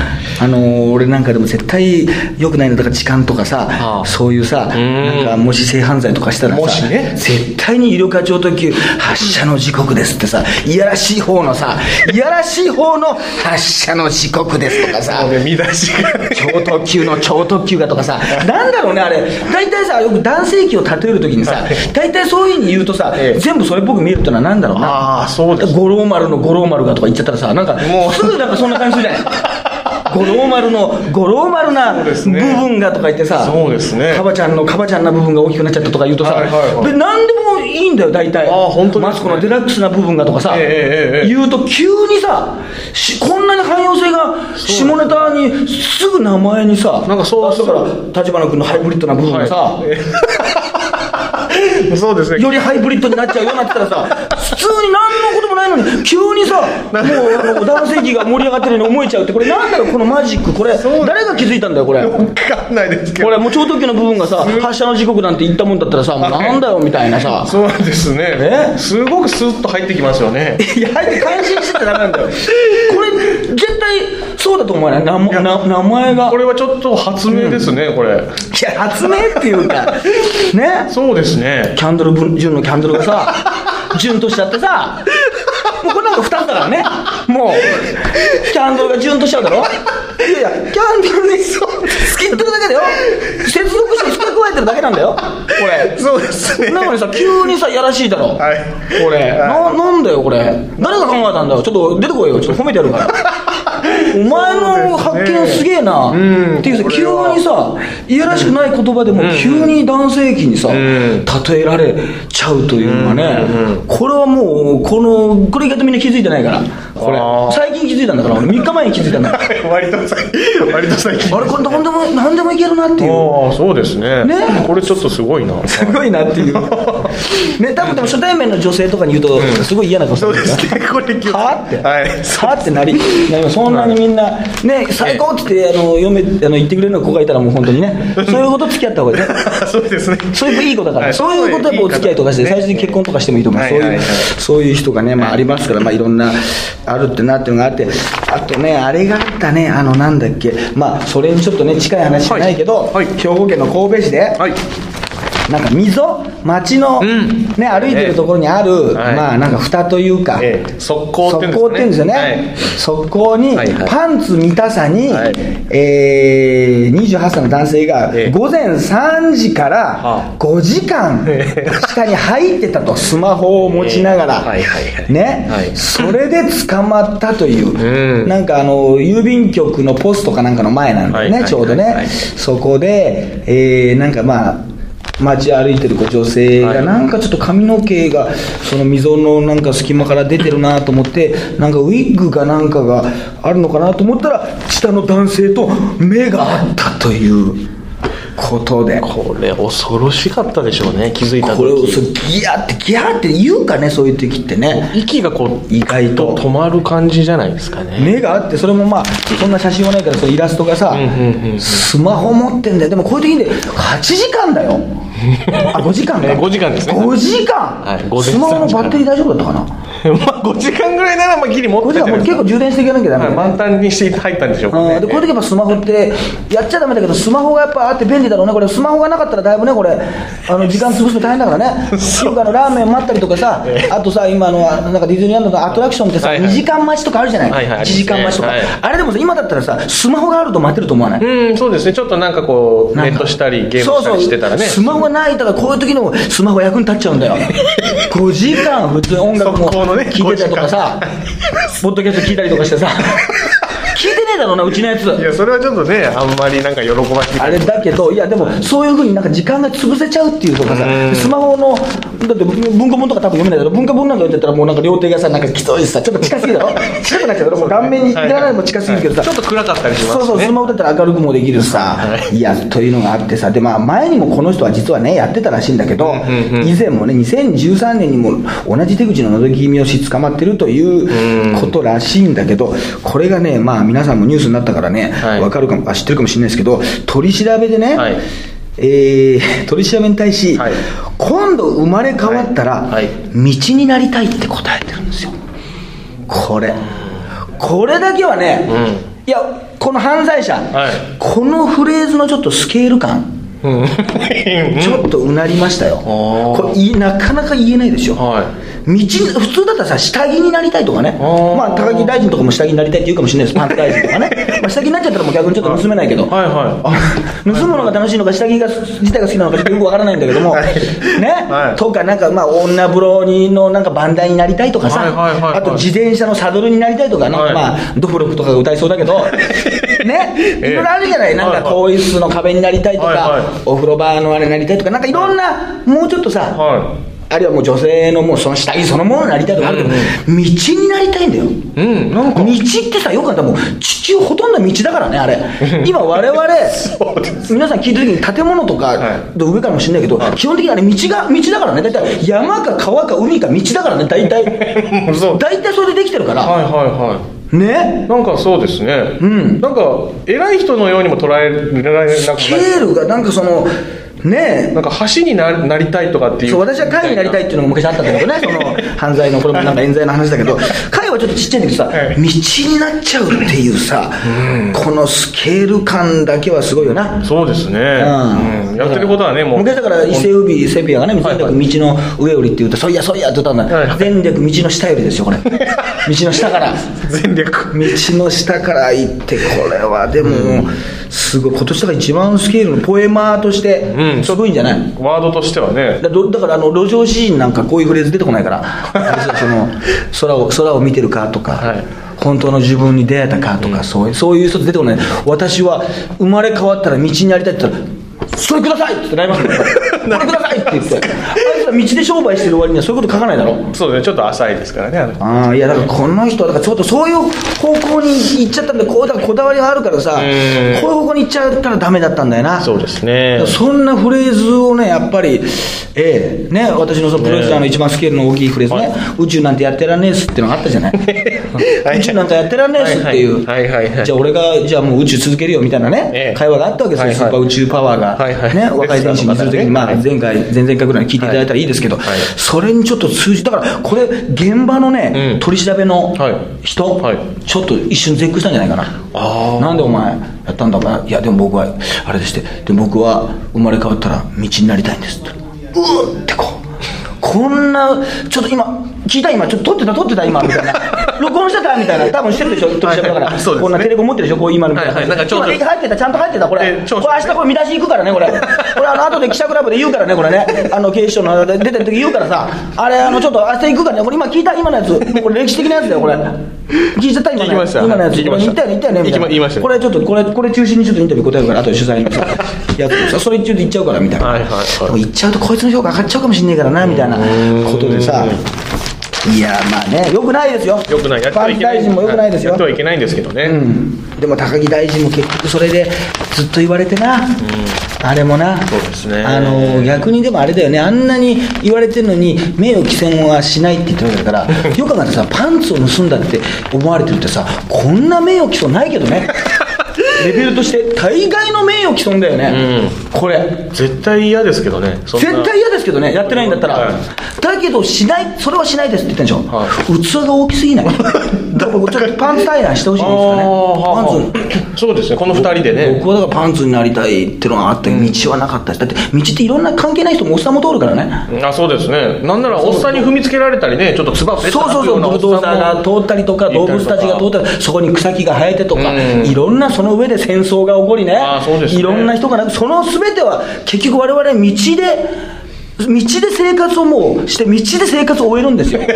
あのー俺なんかでも絶対良くないのだから痴漢とかさ、ああ。そういうさ、ん。なんかもし性犯罪とかしたらさ、もしね。絶対に医療課長特急発車の時刻ですってさ、いやらしい方のさ、いやらしい方の発車の時刻ですとかさ。見出しが。超特急の超特急がとかさ、なんだろうね、あれ、大体さ、よく男性器を例えるときにさ、大体そういうふうに言うとさ、ええ。全部それっぽく見えるってのはなんだろうな。ああそうです五郎丸の五郎丸がとか言っちゃったらさ、なんか、もう。すぐなんかそんな感じするじゃない？五郎丸の五郎丸な部分がとか言ってさ、そうですね。カバちゃんのカバちゃんな部分が大きくなっちゃったとか言うとさ、はいはいはい。で何でもいいんだよ、大体。あ本当ねマツコのデラックスな部分がとかさ、ええええええ。言うと急にさ、しこんなに汎用性が下ネタにすぐ名前にさ、なんかそう。あだから立花君のハイブリッドな部分がさ、はい そうですね。よりハイブリッドになっちゃうようになってたらさ、普通に何のこともないのに、急にさ、もう男性器が盛り上がってるように思えちゃうって、これなんだろう、このマジック、これ、誰が気づいたんだよ、これ。わかんないですけど。これ、もう超特急の部分がさ、発射の時刻なんて言ったもんだったらさ、もうなんだよみたいなさ。そうですね。え？すごくスッと入ってきますよね。いや、入って感心しててダメなんだよ。これ、絶対そうだと思わない？名前が。これはちょっと発明ですね、これ。いや、発明っていうか、ね？そうですね。キャンドル分、純のキャンドルがさ、純としちゃってさ、もうこれなんか二つだからね。もう、キャンドルが純としちゃうだろいやいや、キャンドルにそう、つけてるだけだよ。接続して付け加えてるだけなんだよ。これ。そうですねなのにさ、急にさ、やらしいだろ。はいこれ。な、なんだよ、これ。誰が考えたんだよ。ちょっと出てこいよ。ちょっと褒めてやるから。お前の発見すげえな。ん。っていうさ、急にさ、いやらしくない言葉でも急に男性器にさ、ん。例えられちゃうというのはね、これはもう、この、これ意外とみんな気づいてないから。これ。最近気づいたんだから、俺3日前に気づいたんだから。割と最 割と最近。あれ、これ何でも、何でもいけるなっていう。ああそうですね。ね。これちょっとすごいな。すごいなっていう。ね、多分でも初対面の女性とかに言うと、すごい嫌な顔するんですね。これはって、はい。はってなり、なります。そんなにみんな、ね、最高って言って、あの、嫁、あの、言ってくれるの子がいたらもう本当にね、そういうこと付き合った方がいい。ね。そうですね。そういういい子だから、はい。そういうことでお付き合いとかして、最終的に結婚とかしてもいいと思う、そういうそういう人がね、まあありますから、まあいろんな、あるってなっていうのがあって、あとね、あれがあったね、あの、なんだっけ、まあ、それにちょっとね、近い話じゃないけど、兵庫県の神戸市で、はいなんか溝町の、ん。ね、歩いてるところにある、はいまあなんか蓋というか、ええ。側溝っていうんですよね、はい。側溝に、パンツ見たさに、はい。えー、28歳の男性がええ。午前3時からはあ。5時間下に入ってたと。スマホを持ちながら、ね、はい。それで捕まったという、うん。なんかあの郵便局のポストかなんかの前なんだよね、ちょうどね、そこで、えー、なんかまあ街歩いてる女性がなんかちょっと髪の毛がその溝のなんか隙間から出てるなと思ってなんかウィッグがなんかがあるのかなと思ったら下の男性と目が合ったという。ことで。これ恐ろしかったでしょうね気づいたこれをギャーってギャーって言うかねそういう時ってね。息がこう意外と。止まる感じじゃないですかね。目があってそれもまあそんな写真はないからそのイラストがさ、スマホ持ってんだよ。でもこういう時に8時間だよ。あ5時間か。え5時間ですね。5時間、はいスマホの3時間バッテリー大丈夫だったかな？まあ5時間ぐらいならまあギリ持っ5て。結構充電していかなきゃダメね。満タンにして入ったんでしょう。かねうんでこういう時やっぱスマホってやっちゃダメだけどスマホがやっぱあって便利だろうねこれ。スマホがなかったらだいぶねこれあの時間潰すの大変だからね。よくあのラーメン待ったりとかさあとさ今あのなんかディズニーランドのアトラクションってさはいはい。2時間待ちとかあるじゃない？はいはい。1時間待ちとか。はいあれでもさ今だったらさスマホがあると待てると思わない？うんそうですね。ちょっとなんかこうネットしたりゲームしたりしてたらね。スマホがないからこういう時のスマホ役に立っちゃうんだよ。5時間普通に音楽もね聴いてたりとかさポッドキャスト聞いたりとかしてさ聞いてねえだろうなうちのやつ。いやそれはちょっとねあんまりなんか喜ばしい。あれだけどいやでもそういうふうになんか時間が潰せちゃうっていうとかさうん。スマホのだって文庫本とか多分読めないけど文化本なんか読んでたらもうなんか両手がさなんかきついしさちょっと近すぎだろ。近くなっちゃうだろ。もう顔面にいらないも近すぎるけどさ。ちょっと暗かったりします。ねそうそうスマホだったら明るくもできるしさ、、はい。やというのがあってさ。でまあ前にもこの人は実はねやってたらしいんだけど、うんうんうん。以前もね2013年にも同じ手口の覗き見をし捕まってるということらしいんだけどこれがねまあ皆さんもニュースになったからね、はい。わかるかもあ知ってるかもしれないですけど取り調べでね、はい。えー 取り調べに対し、はい。今度生まれ変わったら、はい。はい道になりたいって答えてるんですよ。これ。これだけはね、いやこの犯罪者、はい。このフレーズのちょっとスケール感 うん。ちょっとうなりましたよ、ー。これいなかなか言えないでしょ、はい道に普通だったらさ下着になりたいとかね。ー。まあ高木大臣とかも下着になりたいって言うかもしれないです。パンツ大臣とかね。まあ下着になっちゃったらもう逆にちょっと盗めないけど、はいはい。盗むのが楽しいのか下着が自体が好きなのかよくわからないんだけども、はい。ね、はい。とかなんかまあ女風呂にのなんかバンダイになりたいとかさ、はいはいはいはい。あと自転車のサドルになりたいとかなんかはい。まあドフロクとかが歌いそうだけど。ね？いろいろあるじゃない？なんか更衣室の壁になりたいとか、はいはい。お風呂場のあれになりたいとかなんかいろんなもうちょっとさ、はあるいはもう女性のもうその下着そのものになりたいとかあるけど、道になりたいんだよ。いうんなんか。道ってさよくあったらもう地中ほとんど道だからねあれ。今我々 皆さん聞いた時に建物とかはい。の上からもしれないけど、基本的にあれ道が道だからね。大体山か川か海か道だからね。大体。そう。大体それでできてるから、はいはいはい。ね？なんかそうですね、ん。なんか偉い人のようにも捉えられなくスケールがなんかそのねなんか橋にななりたいとかっていう。そう私は会になりたいっていうのが昔あったんだけどね その犯罪のこれもなんか冤罪の話だけど会はちょっとちっちゃいんだけどさ、はい。道になっちゃうっていうさ、このスケール感だけはすごいよな。そうですね、うん。うん。やってることはねもう昔だから伊勢海老セピアがね全力道の上よりって言うと「そうい。やそういや」って言ったんだ、はいはい。全力道の下よりですよこれ。道の下から。全力道の下から行ってこれはでも、すごい今年だから一番スケールのポエマーとしてうんすごいんじゃない、ワードとしてはね。だどだからあの路上シーンなんかこういうフレーズ出てこないから。その空を空を見てるかとか、はい。本当の自分に出会えたかとか、そういうそういう人出てこない。私は生まれ変わったら道になりたいって言ったらそれくださいってなります これくださいって言って あいつら道で商売してる割にはそういうこと書かないだろ。そうですね。ちょっと浅いですからね。あのああいやだからこの人はだからちょっとそういう方向に行っちゃったんでこうだこだわりがあるからさこういう方向に行っちゃったらダメだったんだよな。そうですね。そんなフレーズをね、やっぱり、ええね、私のそのプロデューサーの一番スケールの大きいフレーズね、はい。宇宙なんてやってらんねえっすっていうのがあったじゃない？はい。宇宙なんかやってらんねえっすっていう、はいはい。はいはいじゃあ俺が、じゃあもう宇宙続けるよみたいなね、ええ。会話があったわけですよ、はいはい。スーパー宇宙パワーが、はいはい。ね、若い選手にするときに、まあはい前回、前々回ぐらいに聞いていただいたらいいですけど、はい。それにちょっと通じ、だからこれ、現場のね、うん。取り調べのはい。人、はい。ちょっと一瞬絶句したんじゃないかな。あー。なんでお前やったんだ？お前いやでも僕はあれでしてで僕は生まれ変わったら道になりたいんですって。うーってこうこんなちょっと今聞いた今ちょっと撮ってた撮ってた今みたいな。録音してた？みたいな。多分してるでしょ取り調べだから、はいはいね。こんなテレビ持ってるでしょ？こう今のみたいな,、はいはい。なんか今入ってた。ちゃんと入ってたこれ。えーこれ明日これ見出し行くからねこれ。これあの後で記者クラブで言うからねこれね。あの警視庁の出てる時言うからさ。あれあのちょっと明日行くからね。これ今聞いた今のやつ。もうこれ歴史的なやつだよこれ。聞いちゃった今のやつ。聞きました。今のやつ。聞きました。言ったよね言ったよねみたいな。これちょっとこれこれ中心にちょっとインタビュー答えるから後で取材のさやつさそれちょっと言っちゃうからみたいな、はいはいはい。でも言っちゃうとこいつの評価上がっちゃうかもしんねえからなみたいなことでさいやまあねよくないですよ。よくない。やってはいけない。大臣もよくないですよ。やってはいけないんですけどね、うん、でも高木大臣も結局それでずっと言われてな、あれもな。そうですね。あの逆にでもあれだよね。あんなに言われてるのに名誉毀損はしないって言ってるわけだから よく考えてさパンツを盗んだって思われてるってさこんな名誉毀損ないけどねレベルとして大概の名誉毀損だよね、これ。絶対嫌ですけどね。絶対嫌ですけどね。やってないんだったら、はい。だけどしないそれはしないですって言ってんでしょ、は器が大きすぎない。だからちょっとパンツ対談してほしいんですかね。パンツ。そうですね。この二人でね。僕はだからパンツになりたいっていうのがあって道はなかったですだって道っていろんな関係ない人もおっさんも通るからね。あそうですね。なんならおっさんに踏みつけられたりねちょっとつばそうそうそう。ブルドーザーが通ったりとか。動物たちが通ったりそこに草木が生えてとかうん。いろんなその上で戦争が起こりね。ね。いろんな人がなその全ては結局我々道で道で生活をもうして道で生活を終えるんですよ。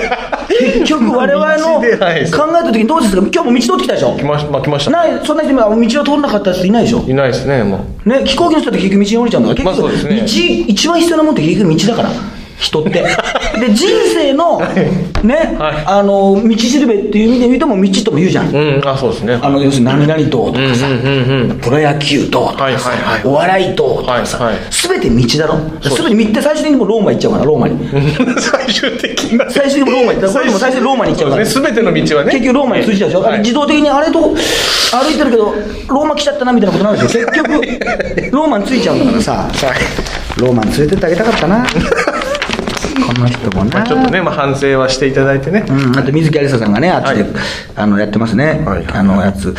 結局我々の考道ではいえた時にどうですか？今日も道通ってきたでしょ？来ました、まあ、来ました。ないそんな人道を通らなかった人いないでしょ？いないですね、もう。ね、飛行機の人って結局道に降りちゃうんだから、まあ結局、そうですね。道、一番必要なもんって結局道だから、人って。で、人生の、ね、はいあの、道しるべっていう意味で言うとも道とも言うじゃん。うん、あ、そうですね。あの、要するに何々党とかさ、プロ野球党とはいかさ、お笑い党とかさすべて道だろ？すべて道って最終的にもうローマ行っちゃうから、ローマに。最終的な。最終的にもローマ行っちゃう。こも最終的にローマに行っちゃうから。すべての道はね。結局ローマに通じちゃうでしょ、自動的にあれと歩いてるけど、ローマ来ちゃったなみたいなことになるでしょ、結局、ローマに着いちゃうんだからさ、ローマに連れてってあげたかったな、この人もな。まあちょっとね、まあ反省はしていただいてね。うん、あと水木有沙さんがね、あっちで、はいあのやってますね、はいあのやつ。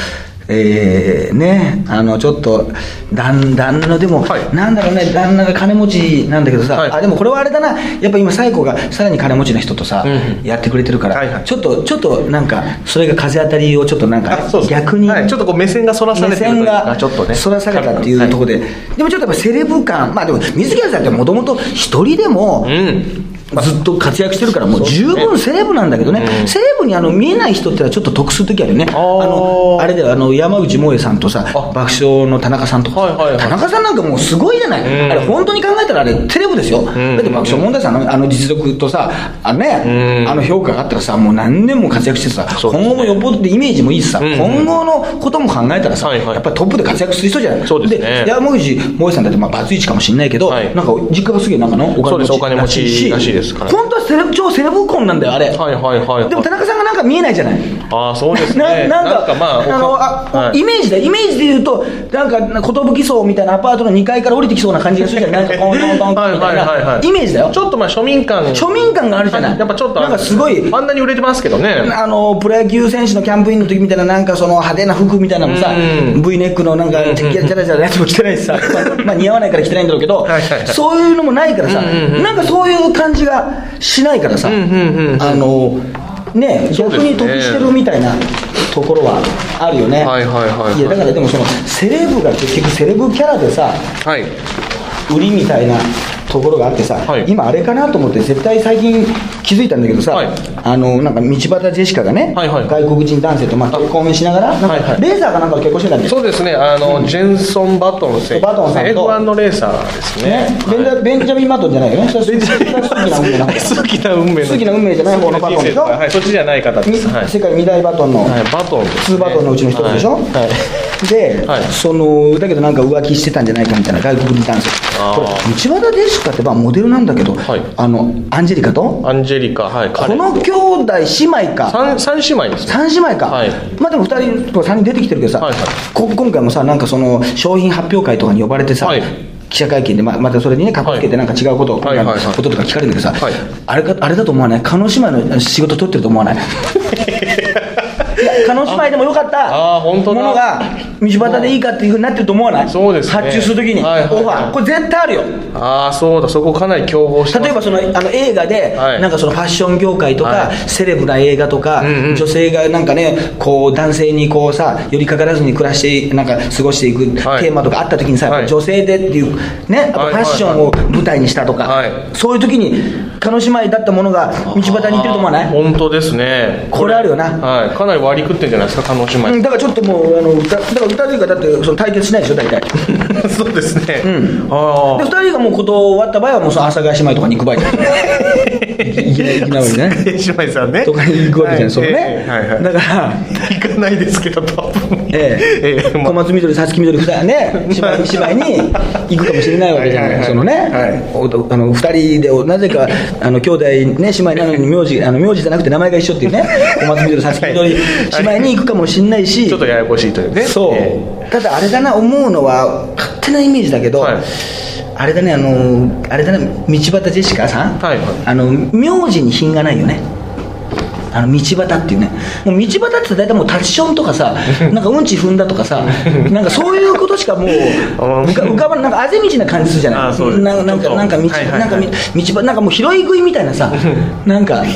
えー、ね、あのちょっと旦旦那のでも、はい。なんだろうね旦那が金持ちなんだけどさ、はい。あでもこれはあれだな。やっぱ今最後がさらに金持ちの人とさ、うんやってくれてるから、はいはい。ちょっとちょっとなんかそれが風当たりをちょっとなんか逆に、はい。ちょっとこう目線がそらされ目てるという。か線がちょっとね。そらされたっていうところで、でもちょっとやっぱセレブ感。まあでも水木さんってもともと一人でも、うん。ずっと活躍してるから、もう十分セレブなんだけどね、セレブにあの見えない人ってのはちょっと得するときあるよね、あのあれであの山口萌えさんとさ、あ。爆笑の田中さんとか、はいはいはい。田中さんなんかもうすごいじゃない、うん。あれ、本当に考えたらあれ、セレブですよ、ん。だって爆笑問題さんのあの実力とさ、あのね、うん。あの評価があったらさ、もう何年も活躍してさ、ね。今後もよっぽどでイメージもいいしさ、うん今後のことも考えたらさ、はいはい。やっぱりトップで活躍する人じゃない。そうですね。山口萌えさんだってまあバツイチかもしれないけど、はい。なんか実家がすげえなんかのお金持ちらしいですから本当はセレブ超セレブ婚なんだよ、あれ。はいはいはいはい。でも田中さんがなんか見えないじゃない。ああ、そうですなね。なんかまあ、あのあ、はいイメージで、イメージで言うと、なんか、寿荘みたいなアパートの2階から降りてきそうな感じがするじゃない、なんか、コンコンコンみたいはいはいはいはな、いイメージだよ。ちょっとまあ庶民感。庶民感があるじゃない。やっぱちょっとなんかすごい、あんなに売れてますけどね。あのプロ野球選手のキャンプインの時みたいな、なんかその派手な服みたいなのもさ、うん V ネックのなんか、チャラチャラチャラやつも着てないしさ、まあまあ似合わないから着てないんだろうけどはいはいはい、そういうのもないからさ、なんかそういう感じがしないからさ、あの、ね、逆に得してるみたいなところはあるよね。はいはいはいはいや、だからでもその、セレブが結局セレブキャラでさ、はい。売りみたいなところがあってさ、はい今あれかなと思って絶対最近気づいたんだけどさ、はいあのなんか道端ジェシカがね、はいはい外国人男性とまあ結婚しながらなんか、レーサーかなんかと結婚してたんですよそうですね、あの、ジェンソン・バトン選手。バトンさんと F1 のレーサーですね。ねベンジャミン・マトンじゃないよねそれは数奇な運命な数奇な運命の。数奇な運命じゃない方のバトンでしょはい、そっちじゃない方です。はい。世界二大バトンの、はい、バトンです、ツーバトンのうちの一つでしょ、はい。はいで、はいそのだけどなんか浮気してたんじゃないかみたいな外国人男性これ道端ジェシカってまあモデルなんだけど、はい。あのアンジェリカとアンジェリカ、はい、こ彼の兄弟姉妹か。三三姉妹ですね。三姉妹か、はい。まあでも2人とか3人出てきてるけどさ、はいはい。こ今回もさなんかその商品発表会とかに呼ばれてさ、はい。記者会見でままたそれにねかっこつけてなんか違うこと,、はいこととか聞かれるんだけどさ、はい。あれかあれだと思わない？叶姉妹の仕事取ってると思わない？いや叶姉妹でもよかったものが道端でいいかっていうふうになってると思わない？そうですね。発注するときに、はい。はいはいオファー。これ絶対あるよ。ああ、そうだ、そこかなり競合して。例えばそのあの映画で、はい。なんかそのファッション業界とか、はい。セレブな映画とか、うんうん。女性がなんかねこう男性にこうさ寄りかからずに暮らしてなんか過ごしていくはい。テーマとかあった時にさ、はい。女性でっていうねやっぱはいファッションを舞台にしたとか、はい。そういう時に叶姉妹だったものが道端に行ってると思わない？本当ですね。これあるよな。はい、かなり割り食ってんじゃないですか、叶姉妹。うんだからちょっともうあの歌だから歌というかだってその対決しないでしょ大体で そうですね。ん。あ2人がもうこと終わった場合はもうその阿佐ヶ谷姉妹とかに行く場合いきなりね。あ。姉妹さんね。とかに行くわけじゃない、そのね、ええはいはい。だから行かないですけど、多分。ええ。小松みどり、さつきみどり、二人ね、姉妹に行くかもしれないわけじゃない、そのね、はい。おあの二人でなぜかあの兄弟ね姉妹なのに名字あの名字じゃなくて名前が一緒っていうね、小松みどり、さつきみどり姉妹に行くかもしれないし、ちょっとややこしいというね。そう、えただあれだな、思うのは、勝手なイメージだけど、はい。あれだね、あのあれだね、道端ジェシカさん、はいはい。あの名字に品がないよね。あの道端っていうね、もう道端って大体もうタッチションとかさ、なんかうんち踏んだとかさ、なんかそういうことしかもう 浮かばない。なんかあぜ道な感じするじゃない、あそななんかなんか道、はいはいはい。なんかみ道端なんかもう拾い食いみたいなさ、なんか、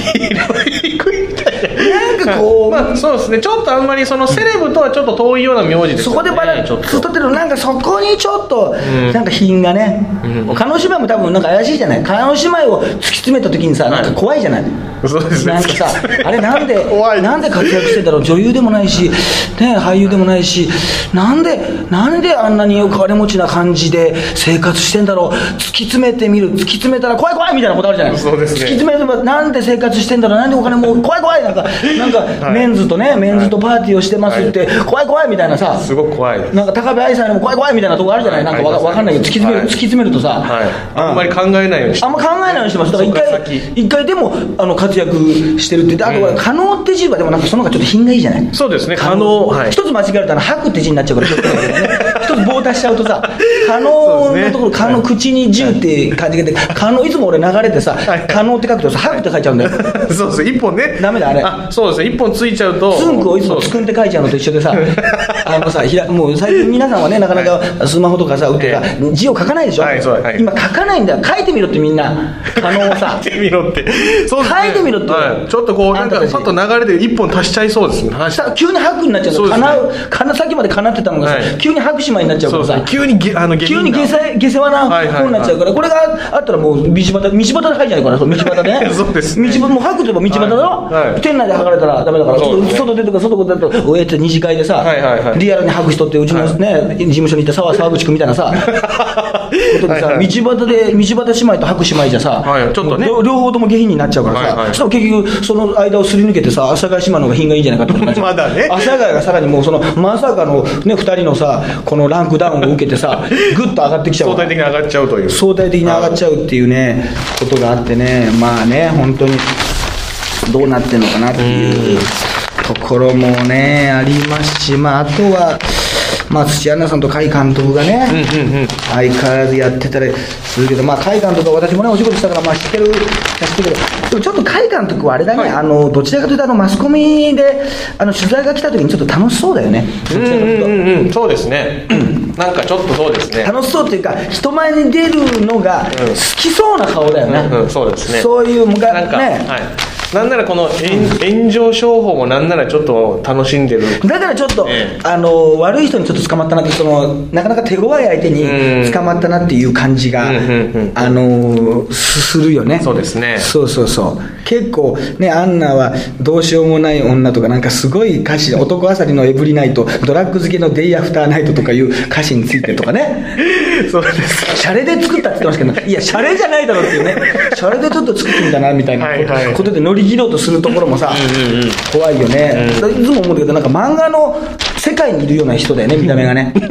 なんかかこう、まあそうですね。ちょっとあんまりそのセレブとはちょっと遠いような名字ですよね。そこでバランちょっと。ス取ってるなんかそこにちょっと、ん。なんか品がね、叶姉妹も多分なんか怪しいじゃない？叶姉妹を突き詰めた時にさなんか怖いじゃない、そうですね。なんかさあれなんで なんで活躍してんだろう？女優でもないし、ね、俳優でもないしなんでなんであんなにお金持ちな感じで生活してんだろう？突き詰めてみる突き詰めたら怖い怖いみたいなことあるじゃない？そうですね。突き詰めればなんで生活してんだろう？なんでお金もう怖い怖いなんかなんか、はい。メンズとねメンズとパーティーをしてますって、怖い怖いみたいなさすごく怖いなんか高部愛さんにも怖い怖いみたいなとこあるじゃない、なんかわありますわかんないけど、突き詰める、はい。突き詰めるとさ、はい。あんまり考えないようにしてあんま考えないようにしてます、だから一回先、一回でもあの活躍してるってあとこれ、可能って字は、でもなんかその方がちょっと品がいいじゃない？そうですね。可能はい。一つ間違えると、あの吐くって字になっちゃうから、ちょっとね一つ棒足しちゃうとさ、可能のところ、可能、口に十って感じが出て、可能、いつも俺流れてさはい、可能って書くとさ、吐くって書いちゃうんだよ。そうです一本ね。ダメだあれ。そうですね。一本ついちゃうと。つんくをいつもつくんって書いちゃうのと一緒でさ、あのさ、ひらもう最近皆さんはね、なかなかスマホとかさ、打ってさ、字を書かないでしょ、はいはい。今書かないんだよ、書いてみろってみんな、可能をさ。書い。てみろって。書いてみろって。はい。ちょっとこうなんかパッと流れで一本足しちゃいそうですね。急に吐くになっちゃうかなうかなさっきまでかなってたのがさ、はい。急に吐く島になっちゃうからさ急にげあの下急に下世下世話なはいはいはい。方になっちゃうから、これがあったらもう道端、道端で吐いちゃうから、道端でね、そうですね。道端もう吐くといえば道端だろ、店内で吐かれたらダメだから、外出てから、外出てから、おえって二次会でさ、リアルに吐く人って、うちのね、事務所にいた沢沢口君みたいなさ、ことでさ、はいはい。道端で、道端姉妹と吐く姉妹じゃさ、はいちょっとね。両両方とも下品になっちゃうからさ、はいはい。そしたら結局、その間をすり抜けてさ、阿佐ヶ谷姉妹の方が品がいいんじゃないかってことになっちゃう。まだね。阿佐ヶ谷がさらにもうそのまさかのね二人のさこのランクダウンを受けてさぐっと上がってきちゃう相対的に上がっちゃうという。相対的に上がっちゃうっていうねことがあってね。まあね本当にどうなってんのかなっていうところもねありますしまああとはまあ土屋アンナさんと甲斐監督がね、相変わらずやってたりするけど、まあ、甲斐監督は私もね、お仕事したから、まあ、知ってる、知ってるけど、でもちょっと甲斐監督はあれだね、あの、どちらかというと、あの、マスコミで、あの、取材が来た時にちょっと楽しそうだよね。どちらかというとうんうんうん。そうですね なんかちょっとそうですね。楽しそうっていうか人前に出るのが好きそうな顔だよね、うんうんそうですね。そういうむかなんか、ね、はい。なんならこの炎炎上商法もなんならちょっと楽しんでる。だからちょっと、ええ。あの悪い人にちょっと捕まったなってそのなかなか手強い相手うん。に捕まったなっていう感じが、うんうんうん。あのすするよね。そうですね。そうそうそう。結構ねアンナはどうしようもない女とかなんかすごい歌詞で男あさりのエブリナイトドラッグ漬けのデイアフターナイトとかいう歌詞についてとかね。そうです。シャレで作ったって言ってますけど、いや、シャレじゃないだろうっていうね、シャレでちょっと作ってみたなみたいな。ことで乗り切ろうとするところもさ、怖いよね、いつも思うけど、なんか漫画の世界にいるような人だよね、見た目がね。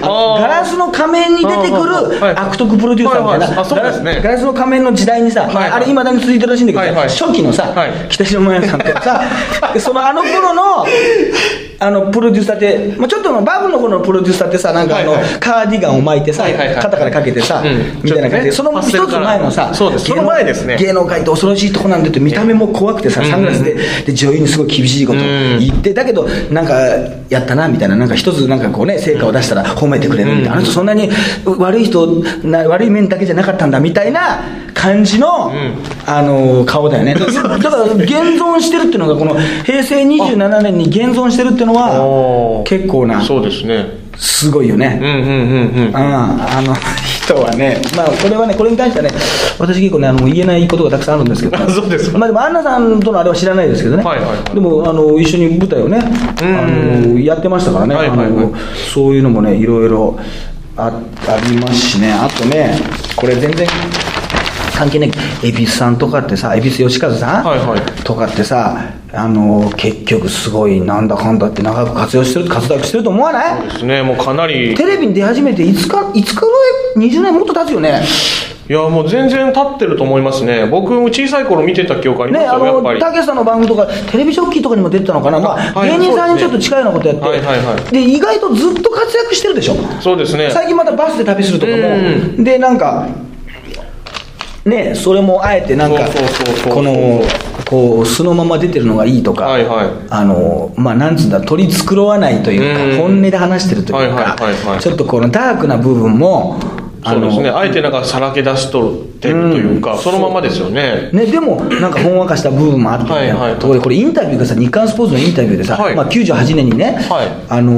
ガラスの仮面に出てくはいる悪徳プロデューサーみたいな、はいはい。あそうですね。ガラスの仮面の時代にさ、あれ、いまだに続いてるらしいんだけど初期のさ、はい。北島麻也さんとかさ、で そのあの頃のあのプロデューサーって、まあ、ちょっとバブの頃のプロデューサーってさ、なんかあの、カーディガンを巻いてさ、肩からかけてさ、うん。みたいな感じで、その一つ前のさ、その前ですね。芸能界って恐ろしいとこなんだって、見た目も怖くてさ、サングラスで。で女優にすごい厳しいこと言って、だけど、なんかやったなみたいな、なんか一つなんかこうね、成果を出したら褒めてくれるみたいな、あの人そんなに悪い人な、悪い面だけじゃなかったんだみたいな感じの、あの顔だよね。だから現存してるっていうのが、この平成27年に現存してるっていうのは結構な、そうですねすごいよね。うんうんうんうん。うん、あの人はね、まあ、これはね、これに関してはね、私結構ね、あの言えないことがたくさんあるんですけど、あそうですか。まあでも、アンナさんとのあれは知らないですけどね、はいはいはい。でもあの一緒に舞台をね、あのやってましたからね、はいはいはい。あの、そういうのもね、いろいろあありますしね、あとね、これ、全然。関係ない。恵比寿さんとかってさ恵比寿吉和さん、はいはい。とかってさあの結局すごいなんだかんだって長く活用してる活躍してると思わない？そうですね。もうかなり。テレビに出始めていつかいつかぐらい20年もっと経つよね。いやもう全然経ってると思いますね。僕も小さい頃見てた記憶ありますねあよ、やっぱり。のたけしさんの番組とかテレビジョッキーとかにも出てたのかな、まああはい芸人さんにちょっと近いようなことやって、はいはいはい。で意外とずっと活躍してるでしょ。そうですね。最近またバスで旅するとかも。でなんかねそれもあえてなんかこのこう素のまま出てるのがいいとか、はいはい。あのまあなんつうんだ取り繕わないというか、うん本音で話してるというか、ちょっとこのダークな部分もあのそうですね。あえてなんかさらけ出すとてるというか、そのままですよね。ね、でも、なんかほんわかした部分もあって、はいはい。ところでこれインタビューがさ、日刊スポーツのインタビューでさ、はい。まあ、98年にね、はい。あの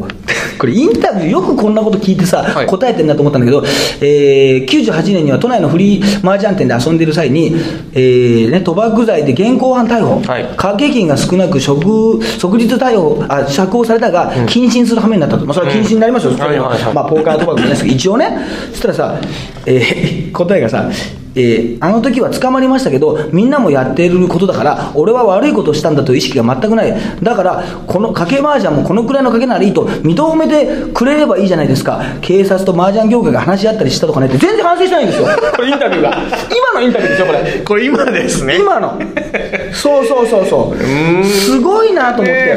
ー これインタビューよくこんなこと聞いてさ、はい。答えてんなと思ったんだけど、えー、98年には都内のフリー麻雀店で遊んでる際に、えーね、賭博罪で現行犯逮捕、はい。掛け金が少なく即即日逮捕あ釈放されたが、謹慎する羽目になったと、まあ、それは謹慎になりますよ、んそれははいはいはい。まあ、ポーカー賭博もないですけど、一応ね、そしたらさ、えー答えがさ、えーあの時は捕まりましたけど、みんなもやってることだから、俺は悪いことをしたんだという意識が全くない、だから、この賭け麻雀もこのくらいの賭けならいいと認めてくれればいいじゃないですか、警察と麻雀業界が話し合ったりしたとかねって、全然反省してないんですよ、これ、インタビューが。今のインタビューですよ、これ。これ今ですね。今の。そうそうそうそう。すごいなと思って、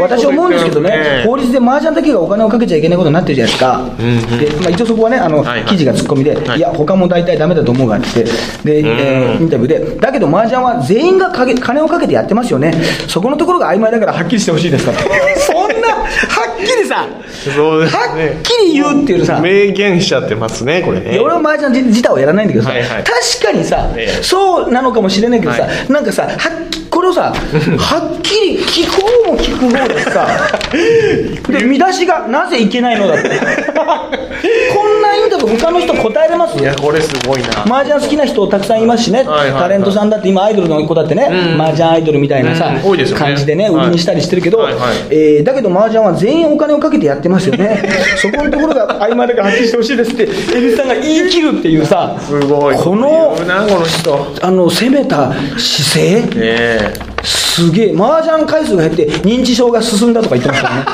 私思うんですけどね法律で麻雀だけがお金をかけちゃいけないことになってるじゃないですか、でまあ、一応そこはねあの、記事がツッコミで、はい。い、や他も大体ダメだと思うがってで、えーインタビューでだけど麻雀は全員がかけ金をかけてやってますよね。そこのところが曖昧だからはっきりしてほしいですか。っ てそんなはっきりさそうですね。はっきり言うっていうさ明言しちゃってますね、これね。俺は麻雀自体はやらないんだけどさ、はいはい。確かにさ、ええ。そうなのかもしれないけどさ、はなんかさはっきこれをさ はっきり聞く方も聞く方 でさで見出しが「なぜいけないの?」だってこんな他の人答えれます？いや、これすごいな。麻雀好きな人たくさんいますしね、はいはいはい。タレントさんだって今アイドルの子だってね、うん。麻雀アイドルみたいなさ、うん。多いですよね。感じでねはい。売りにしたりしてるけど、はいはい。えーだけど麻雀は全員お金をかけてやってますよね。そこのところが曖昧だからはっきりしてほしいですって蛭子さんが言い切るっていうさすごい。このこの人。あの攻めた姿勢？えすげえ麻雀回数が減って認知症が進んだとか言ってましたね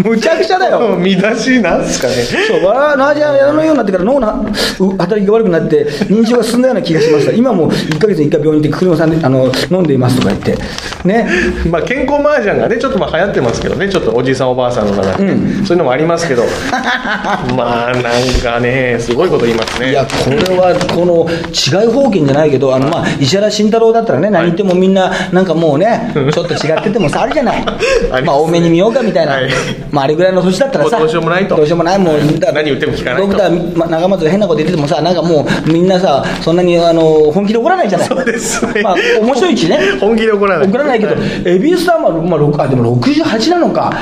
むちゃくちゃだよえ見出しなんですかね。そう、わー、麻雀やらないようになってから脳のう働きが悪くなって、認知症が進んだような気がしました。今も1ヶ月に1回病院に行って、車さんであの飲んでいますとか言って。ね。まあ、健康麻雀がね、ちょっとまあ流行ってますけどね、ちょっとおじいさん、おばあさんの中で、そういうのもありますけど、まあ、なんかね、すごいこと言いますね。いや、これは、この、違い方言じゃないけど、あの、まあ、石原慎太郎だったらね、何言ってもみんな、なんかもうね、ちょっと違っててもさ、あるじゃない。まあ、多めに見ようかみたいな。はい。まあ、あれぐらいの年だったらさ、もうどうしようもないと。どうしようもない、もう、何言っても聞かないと。ドクター、ま長松が変なこと言っててもさ、なんかもう、みんなさ、そんなに、あの、本気で怒らないじゃない。そうですね。まあ、面白いしね。本気で怒らない。怒らないけど、蛭子さんは、まあ、あでも68なのか、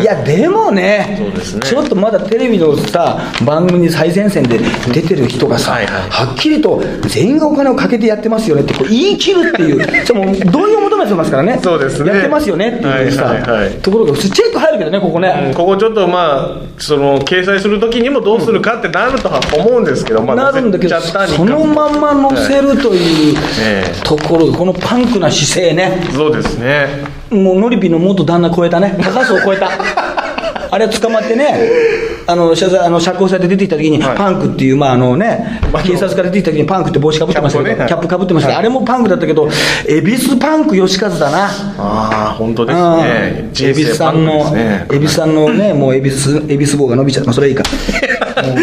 いや、でもねね。ちょっとまだテレビのさ、番組に最前線で出てる人がさ、はいはい。はっきりと全員がお金をかけてやってますよねってこう言い切るっていう、それもう同意を求めてますからね、そうですねやってますよねっていうさ、はいはいはいところが、普通、チェック入るけどね、ここね。うんここちょっとまあ、その掲載するときにもどうするかってなるとは思うんですけど、まあ、なるんだけど、そのまんま載せるというええところ、このパンクな姿勢ね。そうですね。もうノリピの元旦那超えたね、高須を超えた。あれ捕まってね、あの謝罪あの釈放されて出てきた時に、はい。パンクっていう、まああのね、警察から出てきた時にパンクって帽子かぶってましたけど、キャップね。ップかぶってました。けど、あれもパンクだったけど、恵比寿パンク吉和だな。ああ、本当ですうん。ね。恵比寿さんの、恵比寿さんのね、もう恵比寿、恵比寿棒が伸びちゃった、まあ、それはいいか。もうあの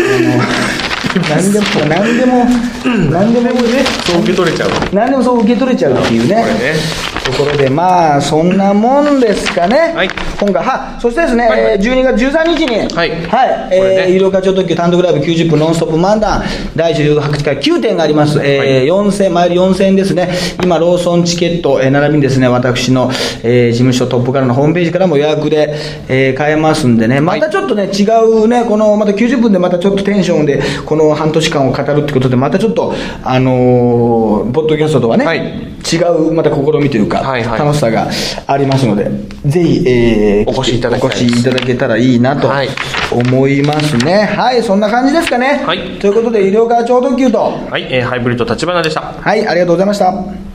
何でも、何でも、何でもね、そう受け取れちゃう。何でもそう受け取れちゃうっていうね。これね。ところでまあそんなもんですかね、はい今回。はそしてですね、はいはい。えー12月13日にはい。えこれね。ー有料課長特急単独ライブ90分ノンストップ漫談第18回9点があります、えーはい。4000前より4000円ですね。今ローソンチケット、えー並びにですね私の、えー事務所トップからのホームページからも予約で、えー買えますんでね。またちょっとね違うねこのまた90分でまたちょっとテンションでこの半年間を語るってことでまたちょっとあのーポッドキャストとはね、はい。違うまた試みというか、はいはい。楽しさがありますので、ぜひ、えーお越しいただお越しいただけたらいいなとはい思いますね。はい、そんな感じですかね。はいということで、医療課長特急と、はい、えーハイブリッド立花でした。はい、ありがとうございました。